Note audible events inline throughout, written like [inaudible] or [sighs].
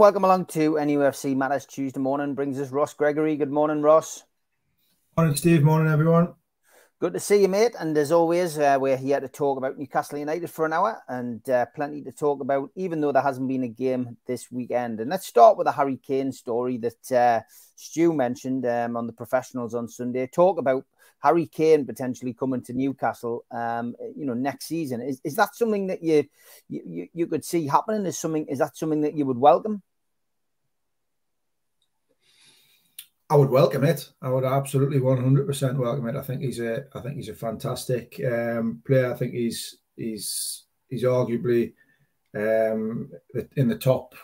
Welcome along to NUFC Matters Tuesday morning. Brings us Ross Gregory. Good morning, Ross. Morning, Steve. Morning, everyone. Good to see you, mate. And as always, uh, we're here to talk about Newcastle United for an hour and uh, plenty to talk about, even though there hasn't been a game this weekend. And let's start with the Harry Kane story that uh, Stu mentioned um, on the professionals on Sunday. Talk about Harry Kane potentially coming to Newcastle, um, you know, next season. Is, is that something that you, you you could see happening? Is something is that something that you would welcome? I would welcome it. I would absolutely 100% welcome it. I think he's a, I think he's a fantastic um, player. I think he's, he's, he's arguably um, in the top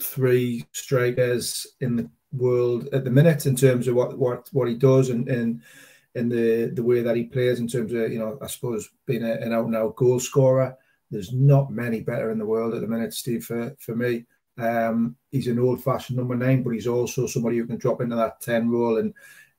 three strikers in the world at the minute in terms of what what what he does and and in the the way that he plays in terms of you know I suppose being a, an out and out goal scorer. There's not many better in the world at the minute, Steve. For for me, um, he's an old fashioned number nine, but he's also somebody who can drop into that ten role and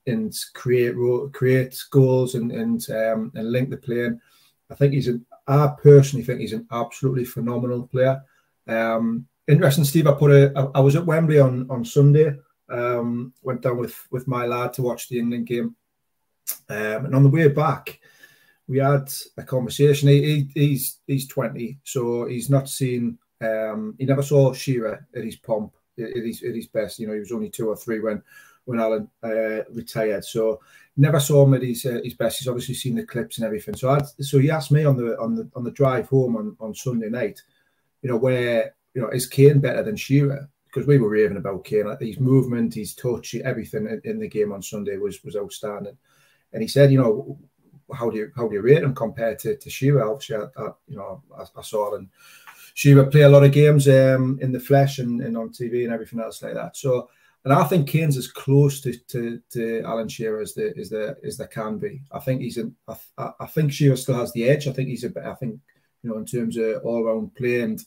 and create create goals and and um, and link the play. And I think he's an I personally think he's an absolutely phenomenal player. Um, interesting, Steve. I put a I, I was at Wembley on on Sunday. Um, went down with with my lad to watch the England game, um, and on the way back, we had a conversation. He, he, he's he's twenty, so he's not seen. Um, he never saw Shearer at his pomp, at his at his best. You know, he was only two or three when when Alan uh, retired. So never saw him at his uh, his best. He's obviously seen the clips and everything. So I'd, so he asked me on the on the on the drive home on on Sunday night, you know, where you know is Kane better than Shearer? because we were raving about Kane. Like his movement, his touch, everything in, in, the game on Sunday was was outstanding. And he said, you know, how do you how do you rate him compared to, to Shearer? Obviously, I, I, you know, I, I saw and would play a lot of games um, in the flesh and, and on TV and everything else like that. So, and I think Kane's as close to, to, to Alan Shearer as the as the as there can be. I think he's in. I, I think Shearer still has the edge. I think he's a. I think you know in terms of all round play and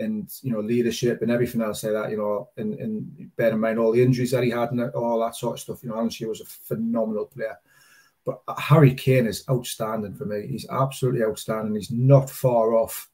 and you know leadership and everything else like that. You know, and, and bear in mind all the injuries that he had and all that sort of stuff. You know, Alan Shearer was a phenomenal player. But Harry Kane is outstanding for me. He's absolutely outstanding. He's not far off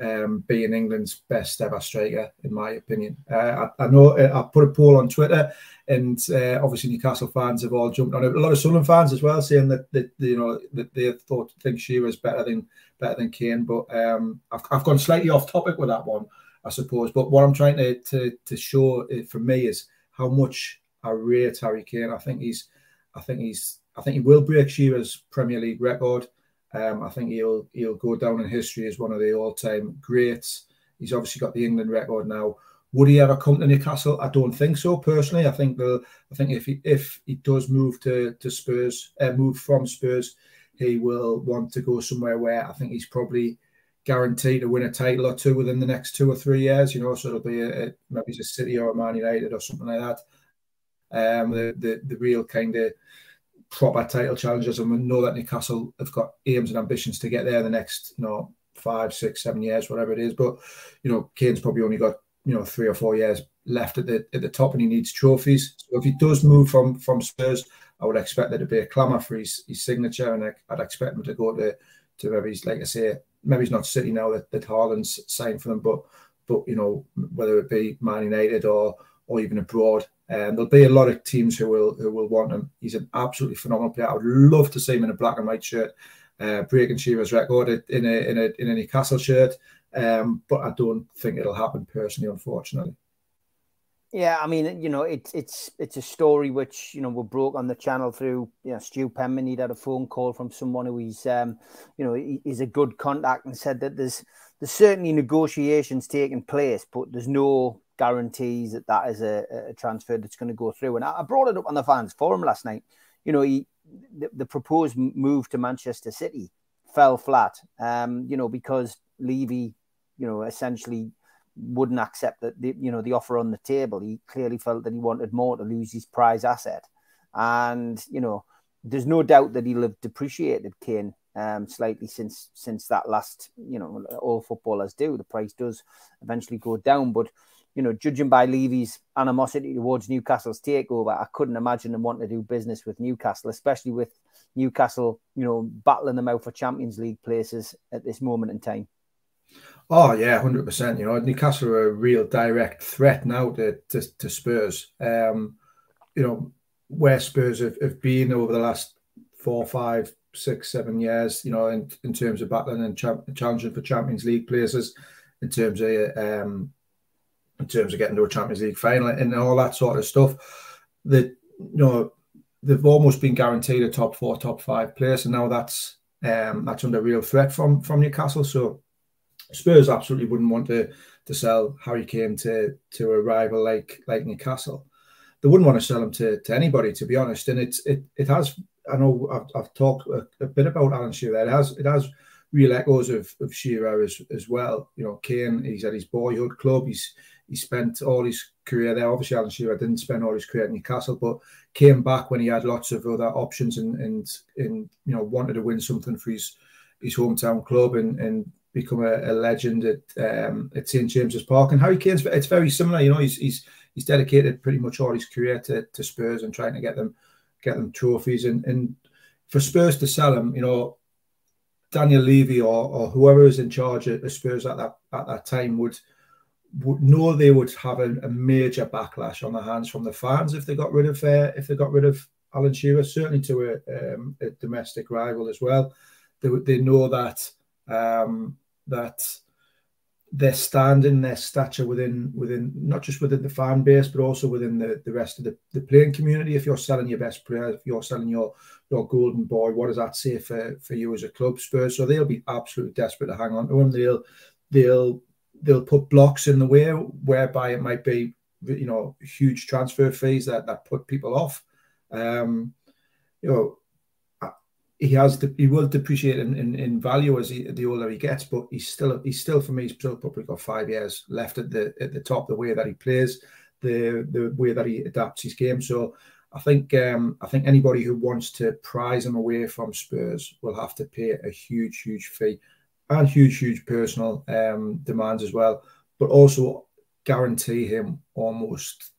um, being England's best ever striker, in my opinion. Uh, I, I, know uh, I put a poll on Twitter, and uh, obviously Newcastle fans have all jumped on it. A lot of Sunderland fans as well, saying that, that you know that they thought think she was better than better than Kane. But um, I've, I've gone slightly off topic with that one, I suppose. But what I'm trying to to, to show uh, for me is how much I rate Harry Kane. I think he's, I think he's, I think he will break Shearer's Premier League record. Um, I think he'll he'll go down in history as one of the all-time greats. He's obviously got the England record now. Would he ever come to Newcastle? I don't think so. Personally, I think the I think if he if he does move to to Spurs, uh, move from Spurs, he will want to go somewhere where I think he's probably guaranteed to win a title or two within the next two or three years. You know, so it'll be a, a maybe it's a City or a Man United or something like that. Um, the the, the real kind of proper title challengers, and we know that Newcastle have got aims and ambitions to get there in the next, you know, five, six, seven years, whatever it is. But you know, Kane's probably only got you know three or four years left at the at the top, and he needs trophies. So if he does move from from Spurs, I would expect there to be a clamour for his, his signature, and I'd expect him to go to to maybe like I say, maybe he's not City now that that Haaland's signed for them, but but you know whether it be Man United or or even abroad, and there'll be a lot of teams who will who will want him. He's an absolutely phenomenal player. I would love to see him in a black and white shirt, uh, breaking Shearer's record in a in a in a Newcastle shirt. Um, but I don't think it'll happen personally, unfortunately. Yeah, I mean, you know, it's it's it's a story which you know we broke on the channel through you know Stu Penman. He'd had a phone call from someone who he's um, you know he's a good contact and said that there's there's certainly negotiations taking place, but there's no guarantees that that is a, a transfer that's going to go through. And I, I, brought it up on the fans forum last night. You know, he, the, the proposed move to Manchester City fell flat. Um, you know, because Levy, you know, essentially wouldn't accept that the, you know the offer on the table. He clearly felt that he wanted more to lose his prize asset, and you know there's no doubt that he'll have depreciated Kane um, slightly since since that last. You know, all footballers do. The price does eventually go down, but you know, judging by Levy's animosity towards Newcastle's takeover, I couldn't imagine them wanting to do business with Newcastle, especially with Newcastle, you know, battling them out for Champions League places at this moment in time. Oh yeah, hundred percent. You know, Newcastle are a real direct threat now to to, to Spurs. Um, you know, where Spurs have, have been over the last four, five, six, seven years. You know, in, in terms of battling and challenging for Champions League places, in terms of um, in terms of getting to a Champions League final and all that sort of stuff. That you know, they've almost been guaranteed a top four, top five place, and now that's um, that's under real threat from from Newcastle. So Spurs absolutely wouldn't want to to sell Harry Kane to to a rival like like Newcastle. They wouldn't want to sell him to, to anybody, to be honest. And it's it it has. I know I've, I've talked a, a, bit about Alan Shearer. It has it has real echoes of of Shearer as as well. You know, Kane. He's at his boyhood club. He's he spent all his career there. Obviously, Alan Shearer didn't spend all his career at Newcastle, but came back when he had lots of other options and and, and you know wanted to win something for his his hometown club and and become a, a legend at um, at St James's Park. And Harry Kane's it's very similar. You know, he's he's he's dedicated pretty much all his career to, to Spurs and trying to get them get them trophies. And and for Spurs to sell him, you know, Daniel Levy or, or whoever is in charge the Spurs at that at that time would would know they would have a, a, major backlash on their hands from the fans if they got rid of uh, if they got rid of Alan Shearer, certainly to a, um, a domestic rival as well. They, they know that um, that their standing, their stature within within not just within the fan base, but also within the, the rest of the, the playing community. If you're selling your best player, if you're selling your your golden boy, what does that say for, for you as a club, Spurs? So they'll be absolutely desperate to hang on to him. They'll they'll they'll put blocks in the way whereby it might be you know huge transfer fees that that put people off. Um, you know, he has he will depreciate in, in, in value as he, the older he gets, but he's still he's still for me he's still probably got five years left at the at the top. The way that he plays, the the way that he adapts his game. So I think um, I think anybody who wants to prize him away from Spurs will have to pay a huge huge fee and huge huge personal um, demands as well, but also guarantee him almost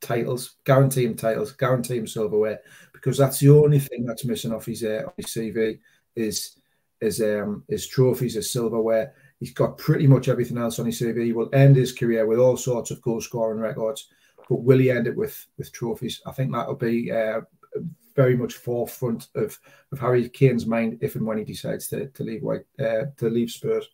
titles, guarantee him titles, guarantee him silverware, because that's the only thing that's missing off his uh, his CV is is um his trophies, his silverware. He's got pretty much everything else on his CV. He will end his career with all sorts of goal scoring records, but will he end it with with trophies? I think that'll be uh, very much forefront of of Harry Kane's mind if and when he decides to to leave White uh, to leave Spurs.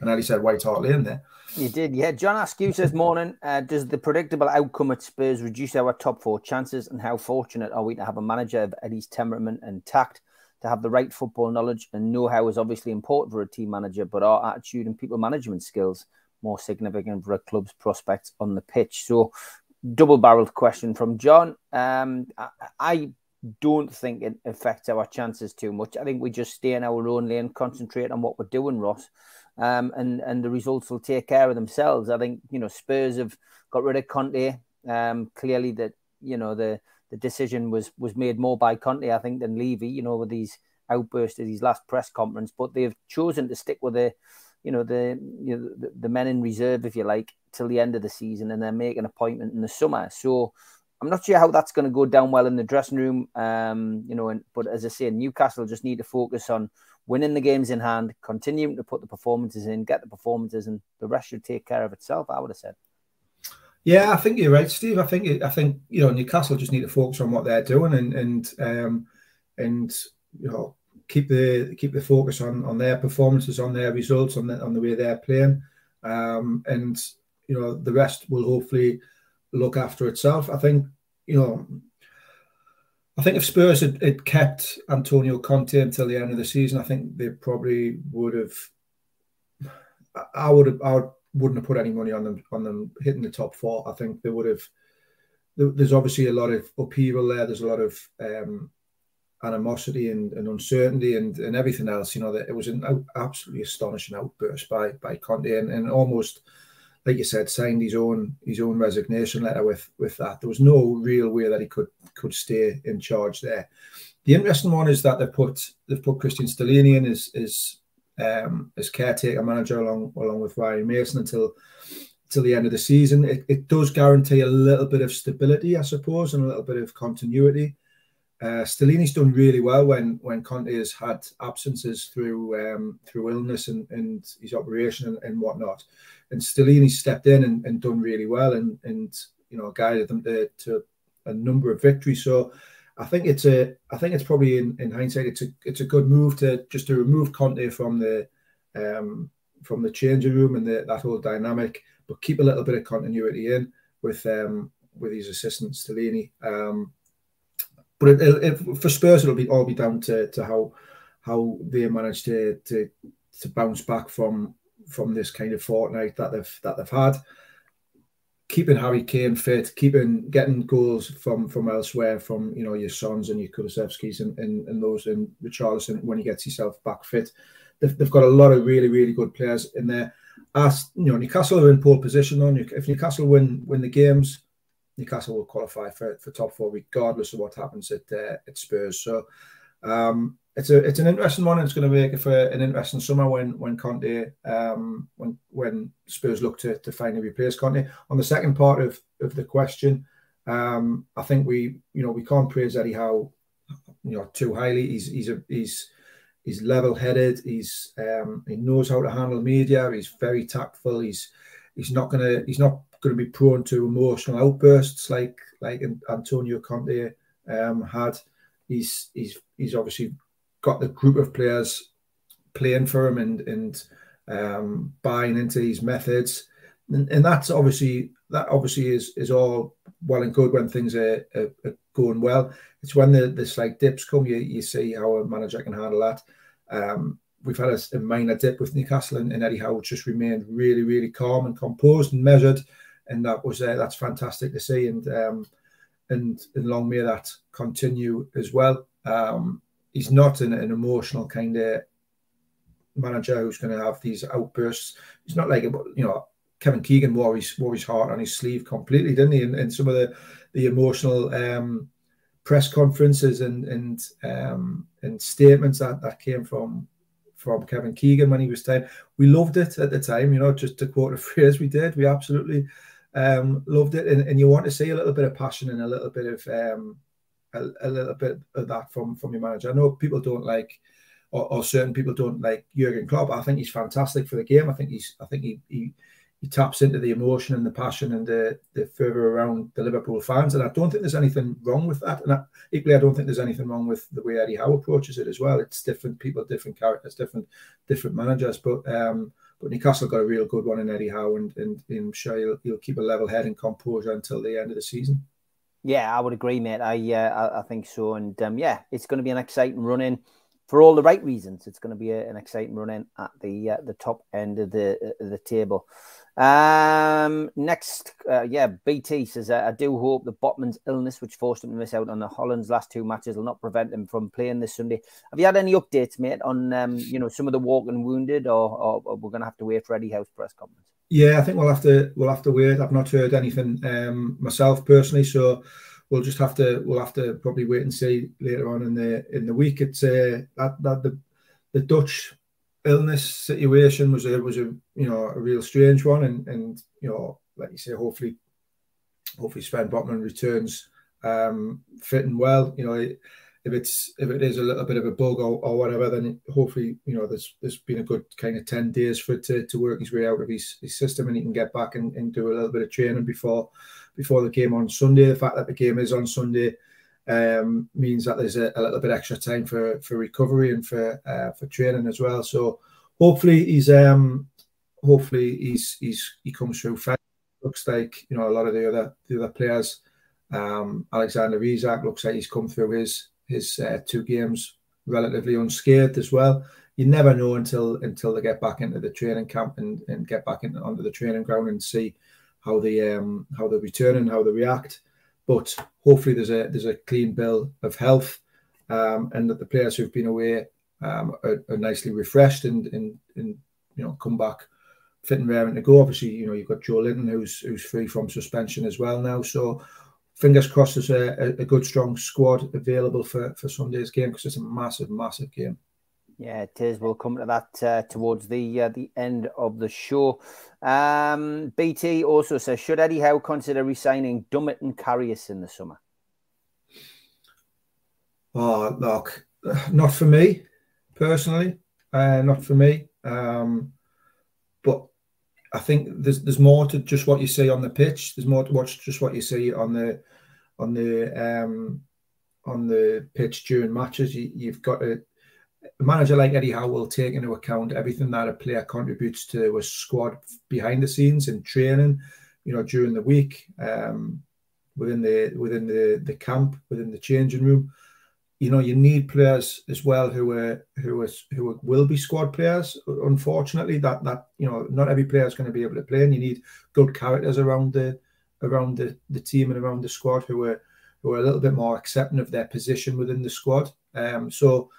And Ali said White Hart Lane there. You did, yeah. John Askew says, Morning. Uh, does the predictable outcome at Spurs reduce our top four chances? And how fortunate are we to have a manager of Eddie's temperament and tact? To have the right football knowledge and know how is obviously important for a team manager, but our attitude and people management skills more significant for a club's prospects on the pitch. So, double barreled question from John. Um, I, I don't think it affects our chances too much. I think we just stay in our own lane, concentrate on what we're doing, Ross um, and and the results will take care of themselves. I think you know Spurs have got rid of Conte. Um, clearly, that you know the the decision was was made more by Conte, I think, than Levy. You know, with these outbursts at his last press conference, but they've chosen to stick with the you know the you know, the, the men in reserve, if you like, till the end of the season, and then make an appointment in the summer. So. I'm not sure how that's going to go down well in the dressing room, um, you know. And, but as I say, Newcastle just need to focus on winning the games in hand, continuing to put the performances in, get the performances, and the rest should take care of itself. I would have said. Yeah, I think you're right, Steve. I think I think you know Newcastle just need to focus on what they're doing and and um, and you know keep the keep the focus on on their performances, on their results, on the on the way they're playing, um, and you know the rest will hopefully look after itself. I think you know I think if Spurs had, had, kept Antonio Conte until the end of the season, I think they probably would have. I would have. I would, wouldn't have put any money on them on them hitting the top four. I think they would have. There's obviously a lot of upheaval there. There's a lot of um, animosity and, and, uncertainty and, and everything else. You know that it was an absolutely astonishing outburst by by Conte and, and almost like you said, signed his own his own resignation letter with with that. There was no real way that he could could stay in charge there. The interesting one is that they've put they've put Cristian Stellini in as as um, as caretaker manager along along with Ryan Mason until till the end of the season. It, it does guarantee a little bit of stability, I suppose, and a little bit of continuity. Uh, Stellini's done really well when when Conte has had absences through um, through illness and, and his operation and, and whatnot. And Stellini stepped in and, and done really well and and you know guided them to, to a number of victories. So I think it's a I think it's probably in, in hindsight it's a it's a good move to just to remove Conte from the um, from the changing room and the, that whole dynamic, but keep a little bit of continuity in with um, with his assistant Stellini. Um, but it, it, for Spurs, it'll be all be down to, to how how they manage to, to to bounce back from from this kind of fortnight that they've that they've had. Keeping Harry Kane fit, keeping getting goals from from elsewhere, from you know your Sons and your Kulusevskis and, and, and those and Richarlison when he gets himself back fit. They've, they've got a lot of really really good players in there. As you know, Newcastle are in pole position on. If Newcastle win win the games, Newcastle will qualify for, for top four regardless of what happens at uh, at Spurs. So um, it's a it's an interesting one. It's going to make it for an interesting summer when when Conte um, when when Spurs look to to finally replace Conte. On the second part of of the question, um, I think we you know we can't praise Eddie Howe you know too highly. He's he's a he's he's level headed. He's um, he knows how to handle media. He's very tactful. He's he's not gonna he's not to be prone to emotional outbursts like like Antonio Conte um, had. He's he's he's obviously got the group of players playing for him and and um, buying into these methods, and, and, that's obviously that obviously is is all well and good when things are, are, are going well. It's when the, the slight dips come, you you see how a manager can handle that. Um, we've had a, a, minor dip with Newcastle, and, and Eddie Howe just remained really, really calm and composed and measured and that was uh, that's fantastic to see. And um, and and long may that continue as well. Um, he's not an, an emotional kind of manager who's going to have these outbursts. It's not like you know Kevin Keegan wore his wore his heart on his sleeve completely, didn't he? And, and some of the the emotional um, press conferences and and um, and statements that that came from from Kevin Keegan when he was time. We loved it at the time, you know, just to quote a [laughs] phrase we did. We absolutely um, loved it, and, and, you want to see a little bit of passion and a little bit of um, a, a, little bit of that from from your manager. I know people don't like, or, or, certain people don't like Jurgen Klopp. I think he's fantastic for the game. I think he's, I think he, he he taps into the emotion and the passion and the the further around the Liverpool fans. And I don't think there's anything wrong with that. And I, equally, I don't think there's anything wrong with the way Eddie Howe approaches it as well. It's different people, different characters, different different managers. But um, but Newcastle got a real good one in Eddie Howe, and, and, and I'm sure he'll, he'll keep a level head and composure until the end of the season. Yeah, I would agree, mate. I uh, I, think so, and um, yeah, it's going to be an exciting run in for all the right reasons. It's going to be a, an exciting run in at the uh, the top end of the uh, the table. Um, next, uh, yeah, BT says, uh, I do hope the Botman's illness, which forced him to miss out on the Holland's last two matches, will not prevent him from playing this Sunday. Have you had any updates, mate, on um, you know some of the walking wounded, or, or, or we're going to have to wait for Eddie Howe's press conference? Yeah, I think we'll have to we'll have to wait. I've not heard anything um, myself personally, so we'll just have to we'll have to probably wait and see later on in the in the week. It's uh, that that the the Dutch illness situation was a was a you know a real strange one, and and you know like you say, hopefully, hopefully Sven Botman returns um, fit and well. You know, if it's if it is a little bit of a bug or, or whatever, then hopefully you know there's there's been a good kind of ten days for it to, to work his way out of his, his system, and he can get back and, and do a little bit of training before before the game on Sunday. The fact that the game is on Sunday um, means that there's a, a, little bit extra time for for recovery and for uh, for training as well. So hopefully he's um, hopefully he's he's he comes through. Fine. Looks like you know a lot of the other the other players. Um, Alexander Isak looks like he's come through his his uh, two games relatively unscathed as well. You never know until until they get back into the training camp and, and get back into onto the training ground and see how they um how they return and how they react. But hopefully there's a there's a clean bill of health, um, and that the players who've been away um, are, are, nicely refreshed and, and and you know come back fit and raring to go. Obviously, you know you've got Joelinton who's who's free from suspension as well now. So fingers crossed there's a, a good strong squad available for for Sunday's game because it's a massive massive game. Yeah, it is. We'll come to that uh, towards the uh, the end of the show. Um, BT also says, should Eddie Howe consider resigning Dummett and Karius in the summer? Oh, look, not for me personally. Uh, not for me. Um, but I think there's there's more to just what you see on the pitch. There's more to watch just what you see on the on the um, on the pitch during matches. You, you've got to a manager like Eddie Howe will take into account everything that a player contributes to a squad behind the scenes in training, you know, during the week, um, within the within the the camp, within the changing room. You know, you need players as well who are who are who will be squad players. Unfortunately, that that you know, not every player is going to be able to play, and you need good characters around the around the, the team and around the squad who are who are a little bit more accepting of their position within the squad. Um, so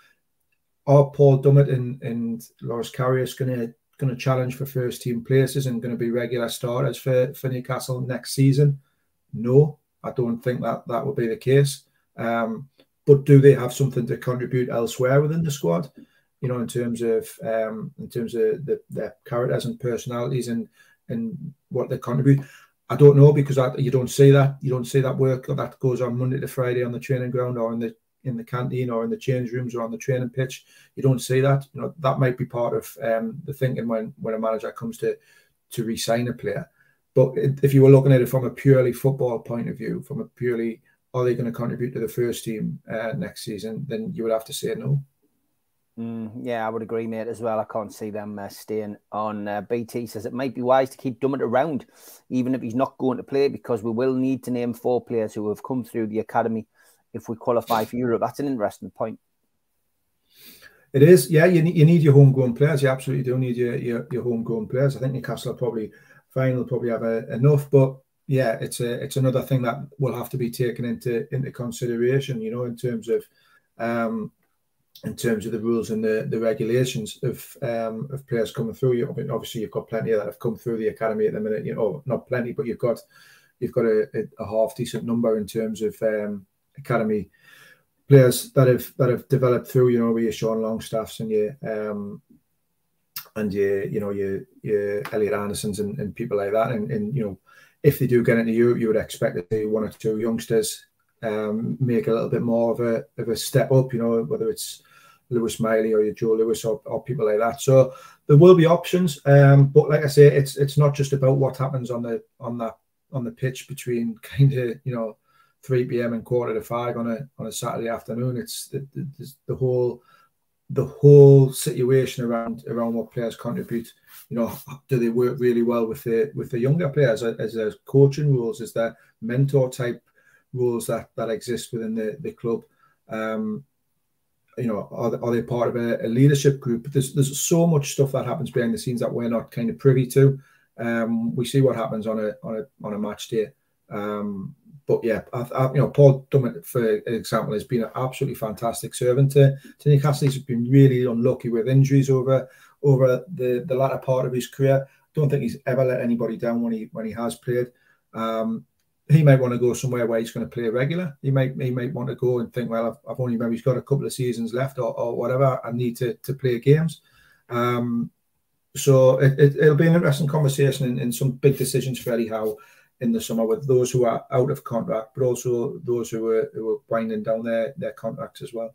are Paul Dummett and, and Loris Karius going to going to challenge for first team places and going to be regular starters for, for Newcastle next season? No, I don't think that that will be the case. Um, but do they have something to contribute elsewhere within the squad? You know, in terms of um, in terms of the, their characters and personalities and and what they contribute. I don't know because I, you don't see that. You don't see that work that goes on Monday to Friday on the training ground or in the in the canteen or in the change rooms or on the training pitch. You don't see that. You know that might be part of um, the thinking when when a manager comes to to re-sign a player. But if you were looking at it from a purely football point of view, from a purely are they going to contribute to the first team uh, next season, then you would have to say no. Mm, yeah, I would agree, mate, as well. I can't see them uh, staying on. Uh, BT says it might be wise to keep Dummett around, even if he's not going to play, because we will need to name four players who have come through the academy if we qualify for Europe. That's an interesting point. It is, yeah. You need, you need your homegrown players. You absolutely do need your your, your homegrown players. I think Newcastle probably fine will probably have a, enough, but yeah, it's a it's another thing that will have to be taken into into consideration. You know, in terms of um, in terms of the rules and the, the regulations of um, of players coming through. You, I mean, obviously, you've got plenty of that have come through the academy at the minute. You know, not plenty, but you've got you've got a, a, half decent number in terms of um, academy players that have that have developed through, you know, with your Sean Longstaffs and your um and your you know your your Elliot Andersons and, and people like that. And, and you know, if they do get into Europe, you would expect to see one or two youngsters um, make a little bit more of a of a step up. You know, whether it's Lewis Miley or your Joe Lewis or, or people like that. So there will be options, um, but like I say, it's it's not just about what happens on the on that on the pitch between [laughs] kind of you know 3 p.m. and quarter to five on a on a Saturday afternoon. It's the, the, the whole the whole situation around around what players contribute. You know, do they work really well with the with the younger players as there's coaching rules, is there mentor type rules that that exist within the the club? Um, you know, are are they part of a, a, leadership group? There's there's so much stuff that happens behind the scenes that we're not kind of privy to. Um, we see what happens on a on a on a match day. Um, but yeah, I, I, you know, Paul Dummett, for example, has been an absolutely fantastic servant to, to Newcastle. He's been really unlucky with injuries over over the, the latter part of his career. Don't think he's ever let anybody down when he when he has played. Um, he might want to go somewhere where he's going to play regular. He might he might want to go and think, well, I've, I've only maybe he's got a couple of seasons left or, or whatever. I need to to play games. Um, so it, will it, be an interesting conversation and, and some big decisions for Eddie Howe in the summer with those who are out of contract, but also those who are who are winding down their their contracts as well.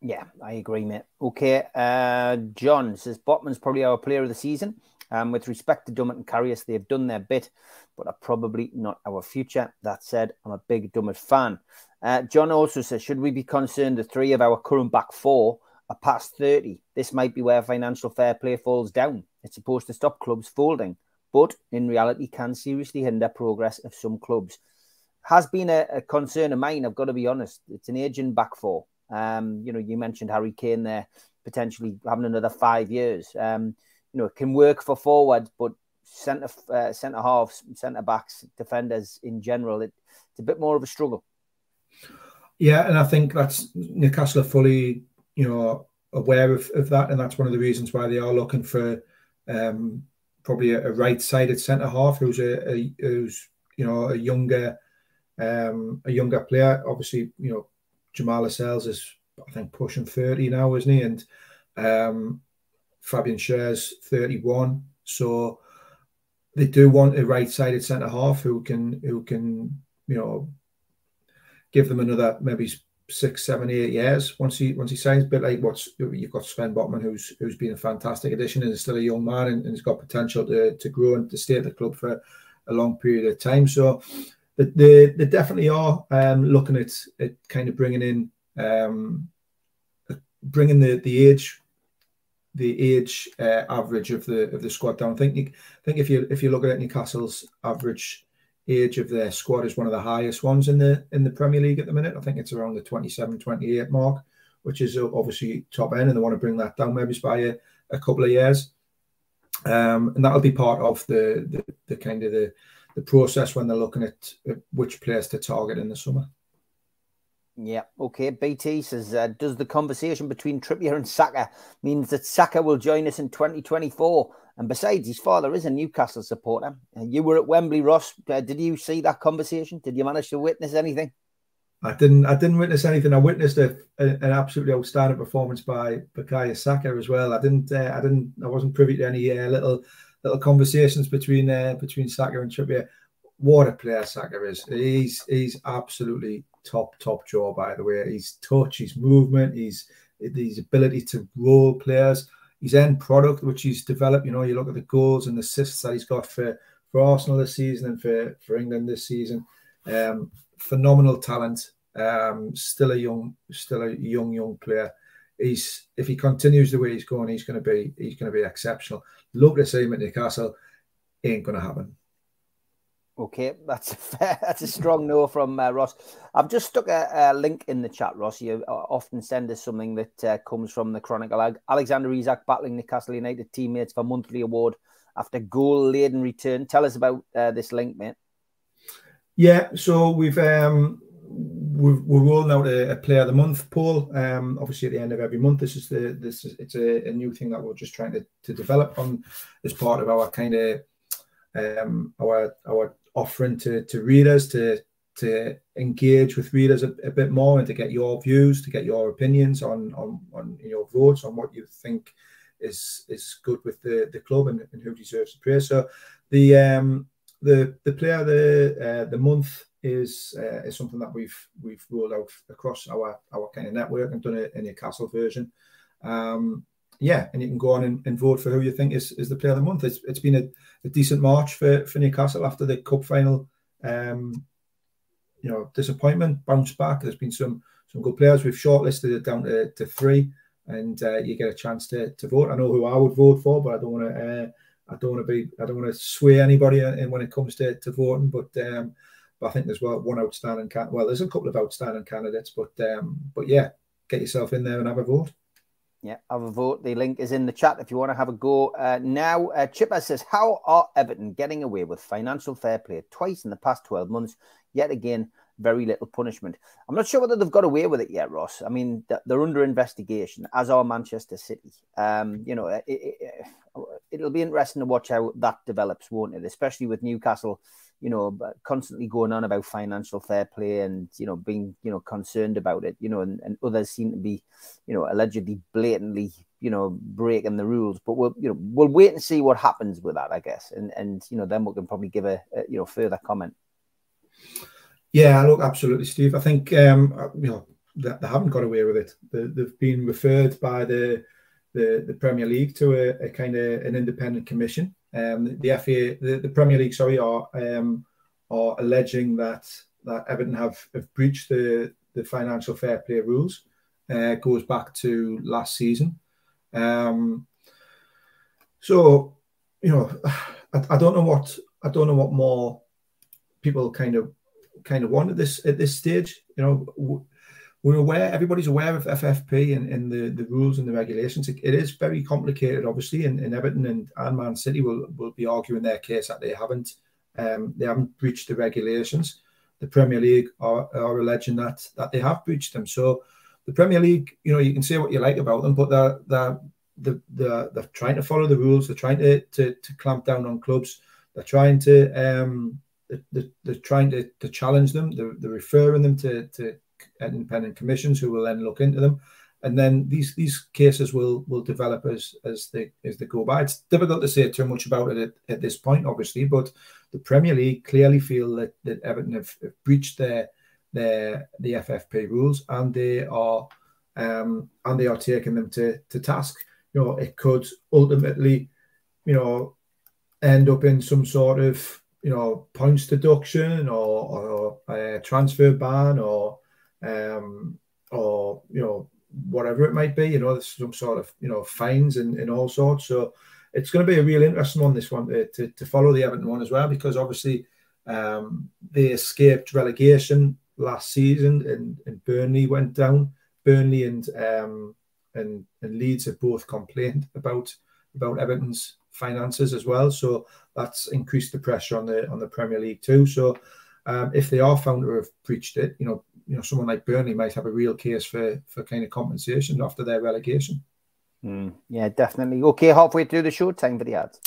Yeah, I agree, mate. Okay, uh, John says Botman's probably our player of the season. Um, with respect to Dummett and Karius, they've done their bit, but are probably not our future. That said, I'm a big Dummett fan. Uh, John also says, should we be concerned the three of our current back four are past 30? This might be where financial fair play falls down. It's supposed to stop clubs folding but in reality can seriously hinder progress of some clubs. Has been a, a concern of mine, I've got to be honest. It's an aging back four. Um, you know, you mentioned Harry Kane there, potentially having another five years. Um, you know, it can work for forward, but centre uh, centre halves, centre backs, defenders in general, it, it's a bit more of a struggle. Yeah, and I think that's Newcastle are fully, you know, aware of, of that, and that's one of the reasons why they are looking for um, probably a, a right-sided centre half who's a, a, who's you know a younger um, a younger player. Obviously, you know Jamal Lascelles is I think pushing thirty now, isn't he? And um, Fabian Schär's thirty-one. So they do want a right-sided centre half who can who can you know give them another maybe six, seven, eight years once he once he signs. But like what's you've got Sven Botman, who's who's been a fantastic addition and is still a young man and, and has got potential to, to grow and to stay at the club for a long period of time. So they, they definitely are um, looking at, at kind of bringing in um, bringing the the age the age uh, average of the of the squad down. I think I think if you if you look at Newcastle's average age of their squad is one of the highest ones in the in the Premier League at the minute. I think it's around the 27, 28 mark, which is obviously top end, and they want to bring that down maybe by a, a couple of years. Um, and that'll be part of the, the, the kind of the the process when they're looking at, at which players to target in the summer. Yeah, okay. BT says, uh, does the conversation between Trippier and Saka means that Saka will join us in 2024? And besides, his father is a Newcastle supporter. Uh, you were at Wembley, Ross. Uh, did you see that conversation? Did you manage to witness anything? I didn't. I didn't witness anything. I witnessed a, a, an absolutely outstanding performance by Bukayo Saka as well. I didn't. Uh, I didn't. I wasn't privy to any uh, little little conversations between uh, between Saka and Trippier. What a player Saka is. He's he's absolutely top top jaw. By the way, his touch, his movement, his his ability to roll players his end product, which he's developed. You know, you look at the goals and the assists that he's got for, for Arsenal this season and for, for England this season. Um, phenomenal talent. Um, still a young, still a young, young player. He's if he continues the way he's going, he's going to be he's going to be exceptional. Love to see him at Newcastle. Ain't going to happen. Okay, [laughs] that's a fair, that's a strong no from uh, Ross. I've just stuck a, a, link in the chat, Ross. You uh, often send us something that uh, comes from the Chronicle. Alexander Isak battling Newcastle United teammates for monthly award after goal laden return. Tell us about uh, this link, mate. Yeah, so we've um, we're, we're rolling out a, a, player of the month poll. Um, obviously at the end of every month. This is the this is it's a, a new thing that we're just trying to, to develop on as part of our kind of um, our our offering to, to readers to to engage with readers a, a, bit more and to get your views, to get your opinions on on, on your votes on what you think is is good with the, the club and, and who deserves the praise. So the um the the player the uh, the month is uh, is something that we've we've rolled out across our our kind of network and done it in a castle version. Um, yeah, and you can go on and, and, vote for who you think is, is the player of the month. It's, it's been a, a decent march for, for Newcastle after the cup final. Um, you know, disappointment, bounce back. There's been some some good players. We've shortlisted it down to, to three, and uh, you get a chance to, to vote. I know who I would vote for, but I don't want to. Uh, I don't want to be. I don't want to sway anybody in when it comes to, to voting. But um, but I think there's well one outstanding. Can- well, there's a couple of outstanding candidates, but um, but yeah, get yourself in there and have a vote. Yeah, have a vote. The link is in the chat if you want to have a go. Uh, now, uh, Chipper says, How are Everton getting away with financial fair play twice in the past 12 months? Yet again, very little punishment. I'm not sure whether they've got away with it yet, Ross. I mean, they're under investigation, as are Manchester City. Um, you know, it, it, it'll be interesting to watch how that develops, won't it? Especially with Newcastle you know, constantly going on about financial fair play and, you know, being, you know, concerned about it, you know, and, and others seem to be, you know, allegedly blatantly, you know, breaking the rules. But we'll, you know, we'll wait and see what happens with that, I guess. And, and, you know, then we can probably give a, a you know, further comment. Yeah, look, absolutely, Steve. I think, um, uh, you know, they, they haven't got away with it. They, they've been referred by the, the, the Premier League to a, a kind of an independent commission um, the FA, the, the, Premier League, sorry, are um, are alleging that that Everton have, have breached the, the financial fair play rules. Uh, goes back to last season. Um, so, you know, [sighs] I, I, don't know what I don't know what more people kind of kind of want at this at this stage. You know, we're aware, everybody's aware of FFP and, and the, the rules and the regulations. it, it is very complicated, obviously, and, and Everton and, and Man City will, will be arguing their case that they haven't um, they haven't breached the regulations. The Premier League are, are alleging that that they have breached them. So the Premier League, you know, you can say what you like about them, but they're they're the, the they're trying to follow the rules. They're trying to, to, to clamp down on clubs. They're trying to um, they're, they're trying to, to challenge them. They're, they're referring them to, to independent commissions who will then look into them, and then these these cases will will develop as as they as they go by. It's difficult to say too much about it at, at this point, obviously, but the Premier League clearly feel that, that Everton have, have breached their their the FFP rules, and they are um, and they are taking them to to task. You know, it could ultimately, you know, end up in some sort of you know points deduction or, or a transfer ban or um, or you know whatever it might be. You know, there's some sort of you know fines and, and all sorts. So it's going to be a real interesting one. This one to, to, to follow the Everton one as well because obviously um, they escaped relegation last season, and, and Burnley went down. Burnley and um, and and Leeds have both complained about about Everton's finances as well. So that's increased the pressure on the on the Premier League too. So um, if they are found to have breached it, you know, you know, someone like Burnley might have a real case for for kind of compensation after their relegation. Mm, yeah, definitely. Okay, halfway through the show, time for the ads.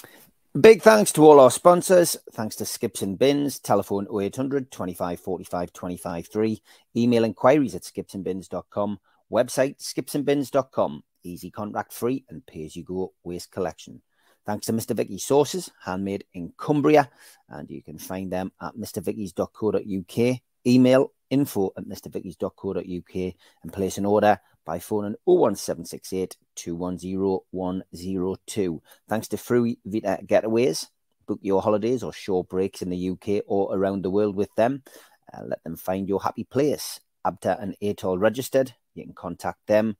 Big thanks to all our sponsors. Thanks to Skips and Bins, telephone 0800 25 45 25 3, email inquiries at skipsandbins.com, website skipsandbins.com, easy contract free and pay as you go waste collection. Thanks to Mr. Vicky Sauces, handmade in Cumbria, and you can find them at mrvikkis.co.uk. Email info at mrvikkis.co.uk and place an order by phone phoning 01768 210 102. Thanks to Free Vita Getaways. Book your holidays or short breaks in the UK or around the world with them. Uh, let them find your happy place. Abta and Atol registered. You can contact them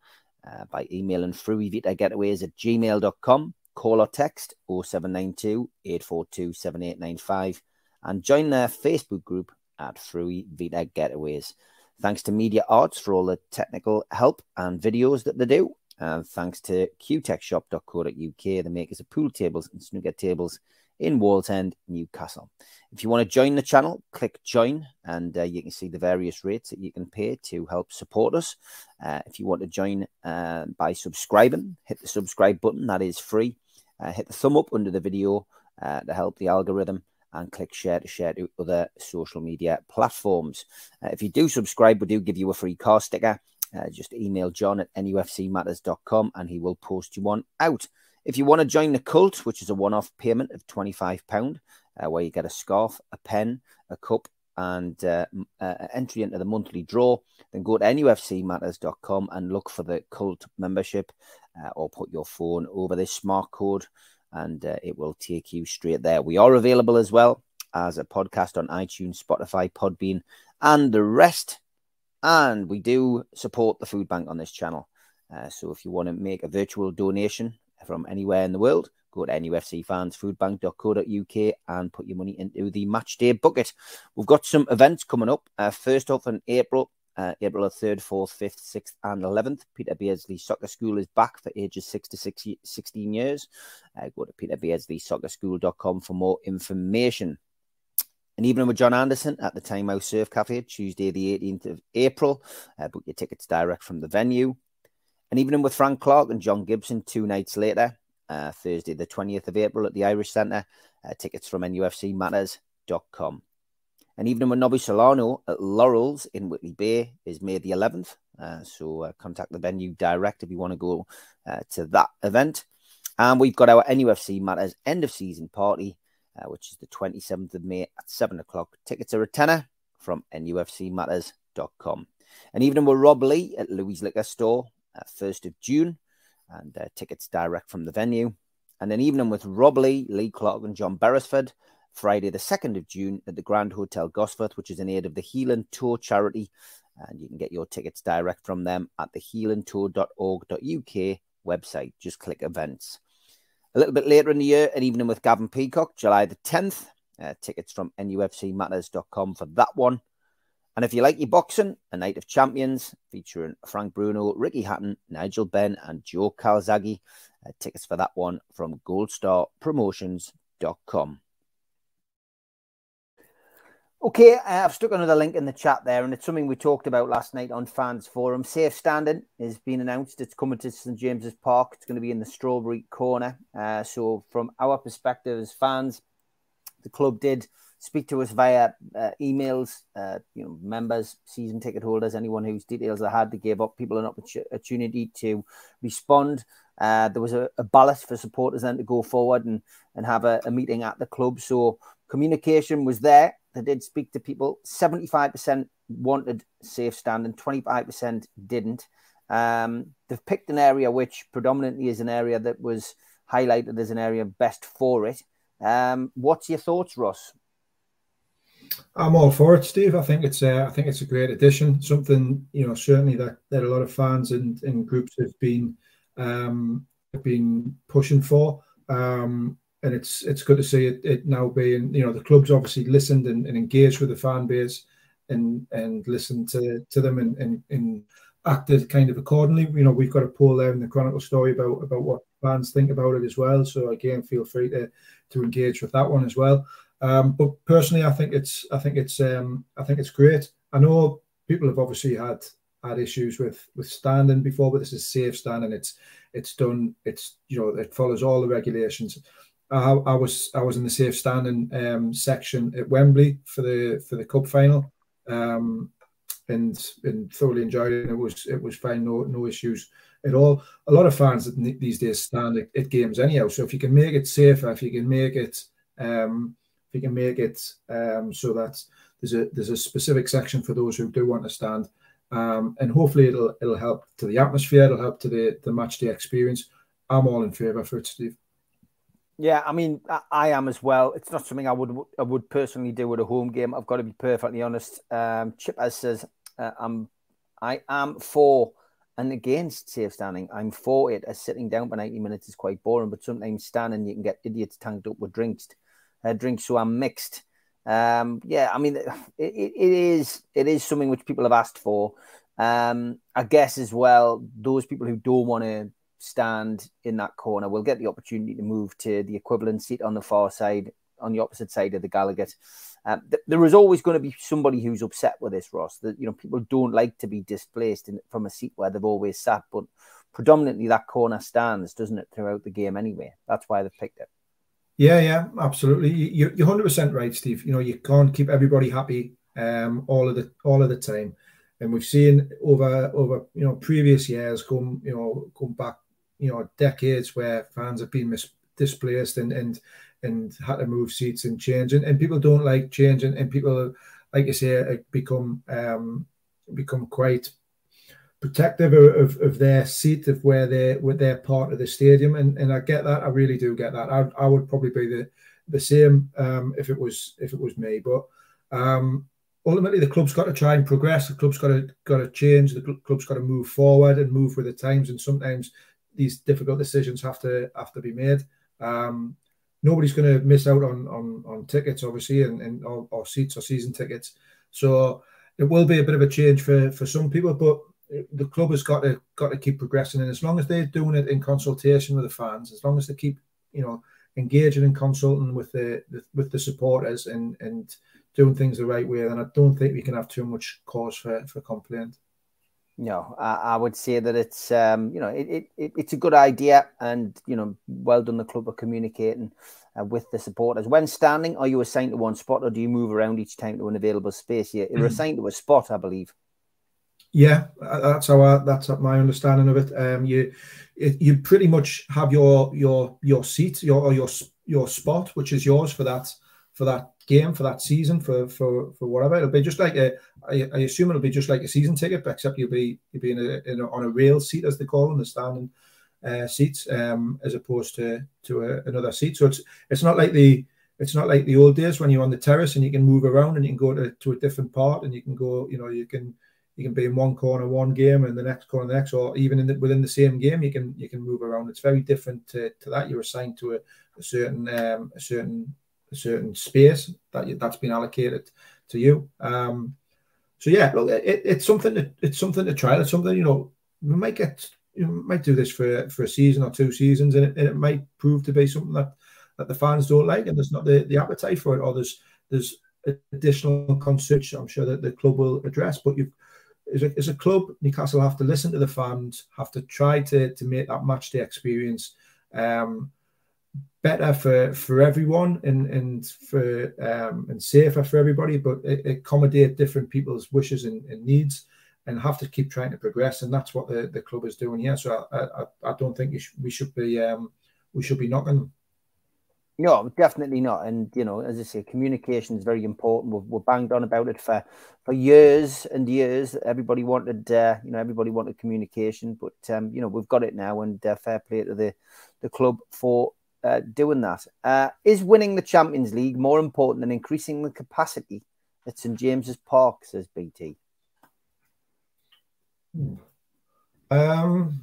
uh, by emailing fruivitagetaways at gmail.com. Call or text 0792 842 7895 and join their Facebook group at Fruity Vita Getaways. Thanks to Media Arts for all the technical help and videos that they do. And thanks to qtechshop.co.uk, the makers of pool tables and snooker tables in Wallsend, Newcastle. If you want to join the channel, click join and uh, you can see the various rates that you can pay to help support us. Uh, if you want to join uh, by subscribing, hit the subscribe button, that is free. Uh, hit the thumb up under the video uh, to help the algorithm and click share to share to other social media platforms. Uh, if you do subscribe, we do give you a free car sticker. Uh, just email John at nufcmatters.com and he will post you one out. If you want to join the cult, which is a one off payment of £25, uh, where you get a scarf, a pen, a cup, and uh, uh, entry into the monthly draw, then go to nufcmatters.com and look for the cult membership uh, or put your phone over this smart code and uh, it will take you straight there. We are available as well as a podcast on iTunes, Spotify, Podbean, and the rest. And we do support the food bank on this channel. Uh, so if you want to make a virtual donation from anywhere in the world, go to nufcfansfoodbank.co.uk and put your money into the match day bucket. We've got some events coming up. Uh, first off, in April, uh, April the 3rd, 4th, 5th, 6th, and 11th. Peter Beardsley Soccer School is back for ages 6 to 16 years. Uh, go to peterbeardsleysoccerschool.com for more information. An evening with John Anderson at the Tynemouth Surf Cafe, Tuesday, the 18th of April. Uh, book your tickets direct from the venue. An evening with Frank Clark and John Gibson two nights later, uh, Thursday, the 20th of April at the Irish Centre. Uh, tickets from nufcmatters.com. And even with Nobby Solano at Laurels in Whitley Bay is May the 11th. Uh, so uh, contact the venue direct if you want to go uh, to that event. And we've got our NUFC Matters end of season party, uh, which is the 27th of May at 7 o'clock. Tickets are a tenner from nufcmatters.com. And evening with Rob Lee at Louis Liquor Store, 1st of June, and uh, tickets direct from the venue. And then evening with Rob Lee, Lee Clark, and John Beresford Friday, the 2nd of June at the Grand Hotel Gosforth, which is in aid of the Healing Tour charity. And you can get your tickets direct from them at the healingtour.org.uk website. Just click events. A little bit later in the year, an evening with Gavin Peacock, July the 10th. Uh, tickets from nufcmatters.com for that one. And if you like your boxing, a night of champions featuring Frank Bruno, Ricky Hatton, Nigel Benn, and Joe Calzaghe. Uh, tickets for that one from goldstarpromotions.com. Okay, I've stuck another link in the chat there, and it's something we talked about last night on Fans Forum. Safe standing has been announced. It's coming to St James's Park. It's going to be in the Strawberry Corner. Uh, so, from our perspective as fans, the club did speak to us via uh, emails. Uh, you know, members, season ticket holders, anyone whose details they had, they gave up people an opportunity to respond. Uh, there was a, a ballot for supporters then to go forward and and have a, a meeting at the club. So communication was there they did speak to people. 75% wanted safe standing, 25% didn't. Um, they've picked an area which predominantly is an area that was highlighted as an area best for it. Um, what's your thoughts, Ross? I'm all for it, Steve. I think it's a, I think it's a great addition. Something you know certainly that, that a lot of fans and, and groups have been um, have been pushing for. Um, and it's it's good to see it, it now being you know the club's obviously listened and, and, engaged with the fan base and and listened to to them and, and, and acted kind of accordingly. You know we've got a poll there in the Chronicle story about about what fans think about it as well. So again, feel free to to engage with that one as well. Um, but personally, I think it's I think it's um, I think it's great. I know people have obviously had had issues with with standing before, but this is safe standing. It's it's done. It's you know it follows all the regulations. I, I, was I was in the safe standing um, section at Wembley for the for the cup final, um, and and thoroughly enjoyed it. It was it was fine, no no issues at all. A lot of fans these days stand at, at games anyhow. So if you can make it safer, if you can make it um, if you can make it um, so that there's a there's a specific section for those who do want to stand, um, and hopefully it'll it'll help to the atmosphere, it'll help to the the match day experience. I'm all in favour for it, Steve. Yeah, I mean, I, am as well. It's not something I would I would personally do at a home game. I've got to be perfectly honest. Um, Chip as says, uh, I'm I am for and against safe standing. I'm for it as sitting down for 90 minutes is quite boring, but sometimes standing you can get idiots tanked up with drinks. Uh, drinks so I'm mixed. Um, yeah, I mean, it, it, it is it is something which people have asked for. Um, I guess as well, those people who don't want to stand in that corner will get the opportunity to move to the equivalent seat on the far side, on the opposite side of the Gallowgate. Um, th- there is always going to be somebody who's upset with this, Ross. That you know people don't like to be displaced in, from a seat where they've always sat, but predominantly that corner stands, doesn't it, throughout the game anyway? That's why they've picked it. Yeah, yeah, absolutely. You, you're 100 percent right, Steve. You know you can't keep everybody happy um, all of the all of the time, and we've seen over over you know previous years come you know come back you know decades where fans have been mis- displaced and and and had to move seats and change. And, and people don't like changing and people like you say become um become quite protective of, of their seat of where they with their part of the stadium. And, and I get that. I really do get that. I, I would probably be the the same um, if it was if it was me. But um, ultimately the club's got to try and progress. The club's got to got to change. The club's got to move forward and move with the times. And sometimes these difficult decisions have to have to be made. Um, nobody's going to miss out on on, on tickets, obviously, and, and or, or, seats or season tickets. So it will be a bit of a change for for some people, but the club has got to got to keep progressing, and as long as they're doing it in consultation with the fans, as long as they keep you know engaging and consulting with the, the with the supporters and and doing things the right way, then I don't think we can have too much cause for for complaint. No, I, I, would say that it's um, you know it, it, it's a good idea, and you know well done the club for communicating uh, with the supporters. When standing, are you assigned to one spot, or do you move around each time to an available space? You're, you're assigned to a spot, I believe. Yeah, uh, that's how I, that's my understanding of it. Um, you you pretty much have your your your seat, your or your your spot, which is yours for that for that game for that season for for for whatever. It'll be just like a. I, I assume it'll be just like a season ticket, but except you'll be you'll be in a, in a on a rail seat as they call them, the standing uh, seats, um, as opposed to to a, another seat. So it's it's not like the it's not like the old days when you're on the terrace and you can move around and you can go to, to a different part and you can go, you know, you can you can be in one corner one game and the next corner the next, or even in the, within the same game you can you can move around. It's very different to, to that. You're assigned to a, a certain um, a certain a certain space that you, that's been allocated to you. Um, so yeah, look, it, it's something that it's something to try. It's something you know we might get you might do this for for a season or two seasons, and it, and it might prove to be something that that the fans don't like, and there's not the, the appetite for it, or there's there's additional concerns I'm sure that the club will address. But you've as a, as a club, Newcastle have to listen to the fans, have to try to to make that match day experience um, better for for everyone and and for um, and safer for everybody, but accommodate different people's wishes and, and, needs, and have to keep trying to progress. And that's what the, the club is doing here. So I I, I don't think we should be um, we should be knocking them. No, definitely not. And you know, as I say, communication is very important. We've, we're banged on about it for for years and years. Everybody wanted, uh, you know, everybody wanted communication, but um, you know, we've got it now, and uh, fair play to the the club for uh, doing that. Uh, is winning the Champions League more important than increasing the capacity at St James's Park? Says BT. Um,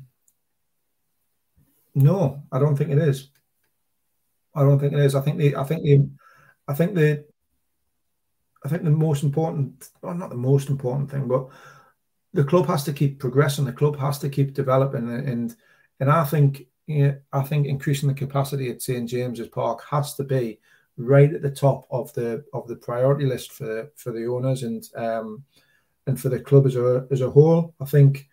no, I don't think it is. I don't think it is. I think the I think the I think the I think the most important, well, not the most important thing, but the club has to keep progressing. The club has to keep developing, and and I think I think increasing the capacity at St James's Park has to be right at the top of the of the priority list for for the owners and um, and for the club as a as a whole. I think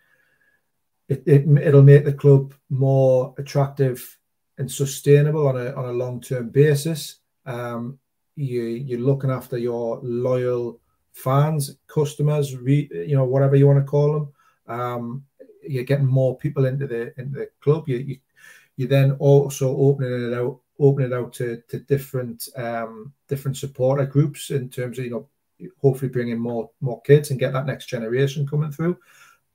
it, it it'll make the club more attractive and sustainable on a on a long term basis. Um, you you're looking after your loyal fans, customers, re, you know whatever you want to call them. Um, you're getting more people into the into the club. You you you then also opening it out open it out to, to different um, different supporter groups in terms of you know hopefully bringing more more kids and get that next generation coming through.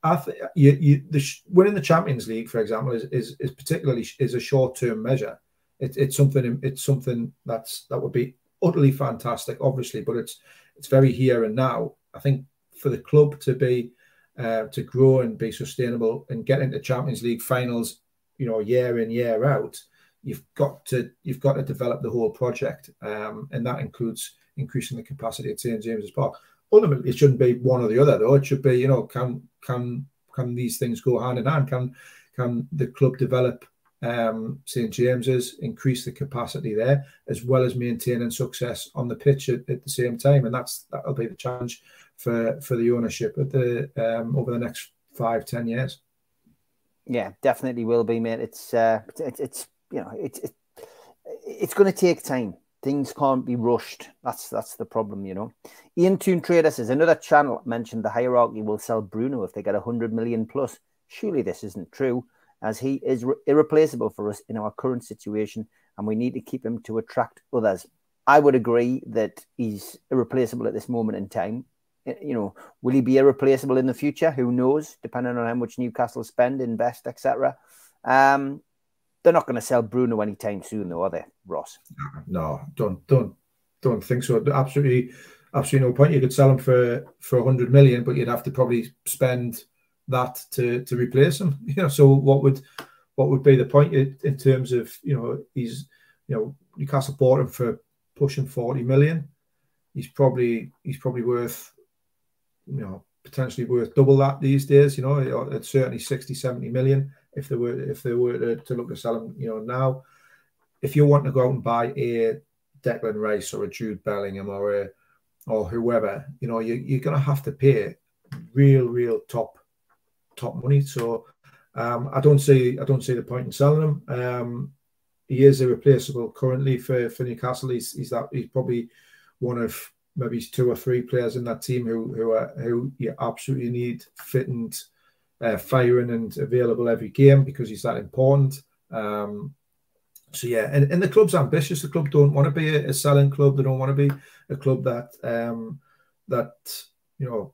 I think you, you the winning the Champions League, for example, is is, is particularly is a short term measure. It, it's something it's something that's that would be utterly fantastic, obviously, but it's it's very here and now. I think for the club to be uh, to grow and be sustainable and get into Champions League finals, you know, year in year out, you've got to you've got to develop the whole project, um, and that includes increasing the capacity at St James's Park ultimately it shouldn't be one or the other though. It should be, you know, can can can these things go hand in hand? Can can the club develop um, St James's, increase the capacity there, as well as maintaining success on the pitch at, at the same time? And that's that'll be the challenge for for the ownership at the um, over the next five ten years. Yeah, definitely will be, mate. It's uh, it's, it's you know it's it, it's going to take time things can't be rushed. That's that's the problem, you know. Ian Toon Trader says another channel mentioned the hierarchy will sell Bruno if they get a hundred million plus. Surely this isn't true, as he is re- irreplaceable for us in our current situation, and we need to keep him to attract others. I would agree that he's irreplaceable at this moment in time. You know, will he be irreplaceable in the future? Who knows? Depending on how much Newcastle spend, invest, etc. Um, they're not going to sell Bruno anytime soon, though, are they, Ross? No, don't don't don't think so. Absolutely, absolutely no point. You could sell him for for hundred million, but you'd have to probably spend that to to replace him. [laughs] You know, so what would what would be the point in terms of you know he's you know Newcastle bought him for pushing forty million. He's probably he's probably worth you know potentially worth double that these days. You know, it's certainly 60, 70 million if they were if they were to, to look to sell him, you know, now, if you want to go out and buy a Declan Rice or a Jude Bellingham or a or whoever, you know, you, you're going to have to pay real, real top top money. So um, I don't see I don't see the point in selling him. Um, he is irreplaceable currently for, for Newcastle. He's, he's that he's probably one of maybe two or three players in that team who who are who you absolutely need fit and uh, firing and available every game because he's that important. Um, so yeah, and, and the club's ambitious. The club don't want to be a, a selling club. They don't want to be a club that um, that you know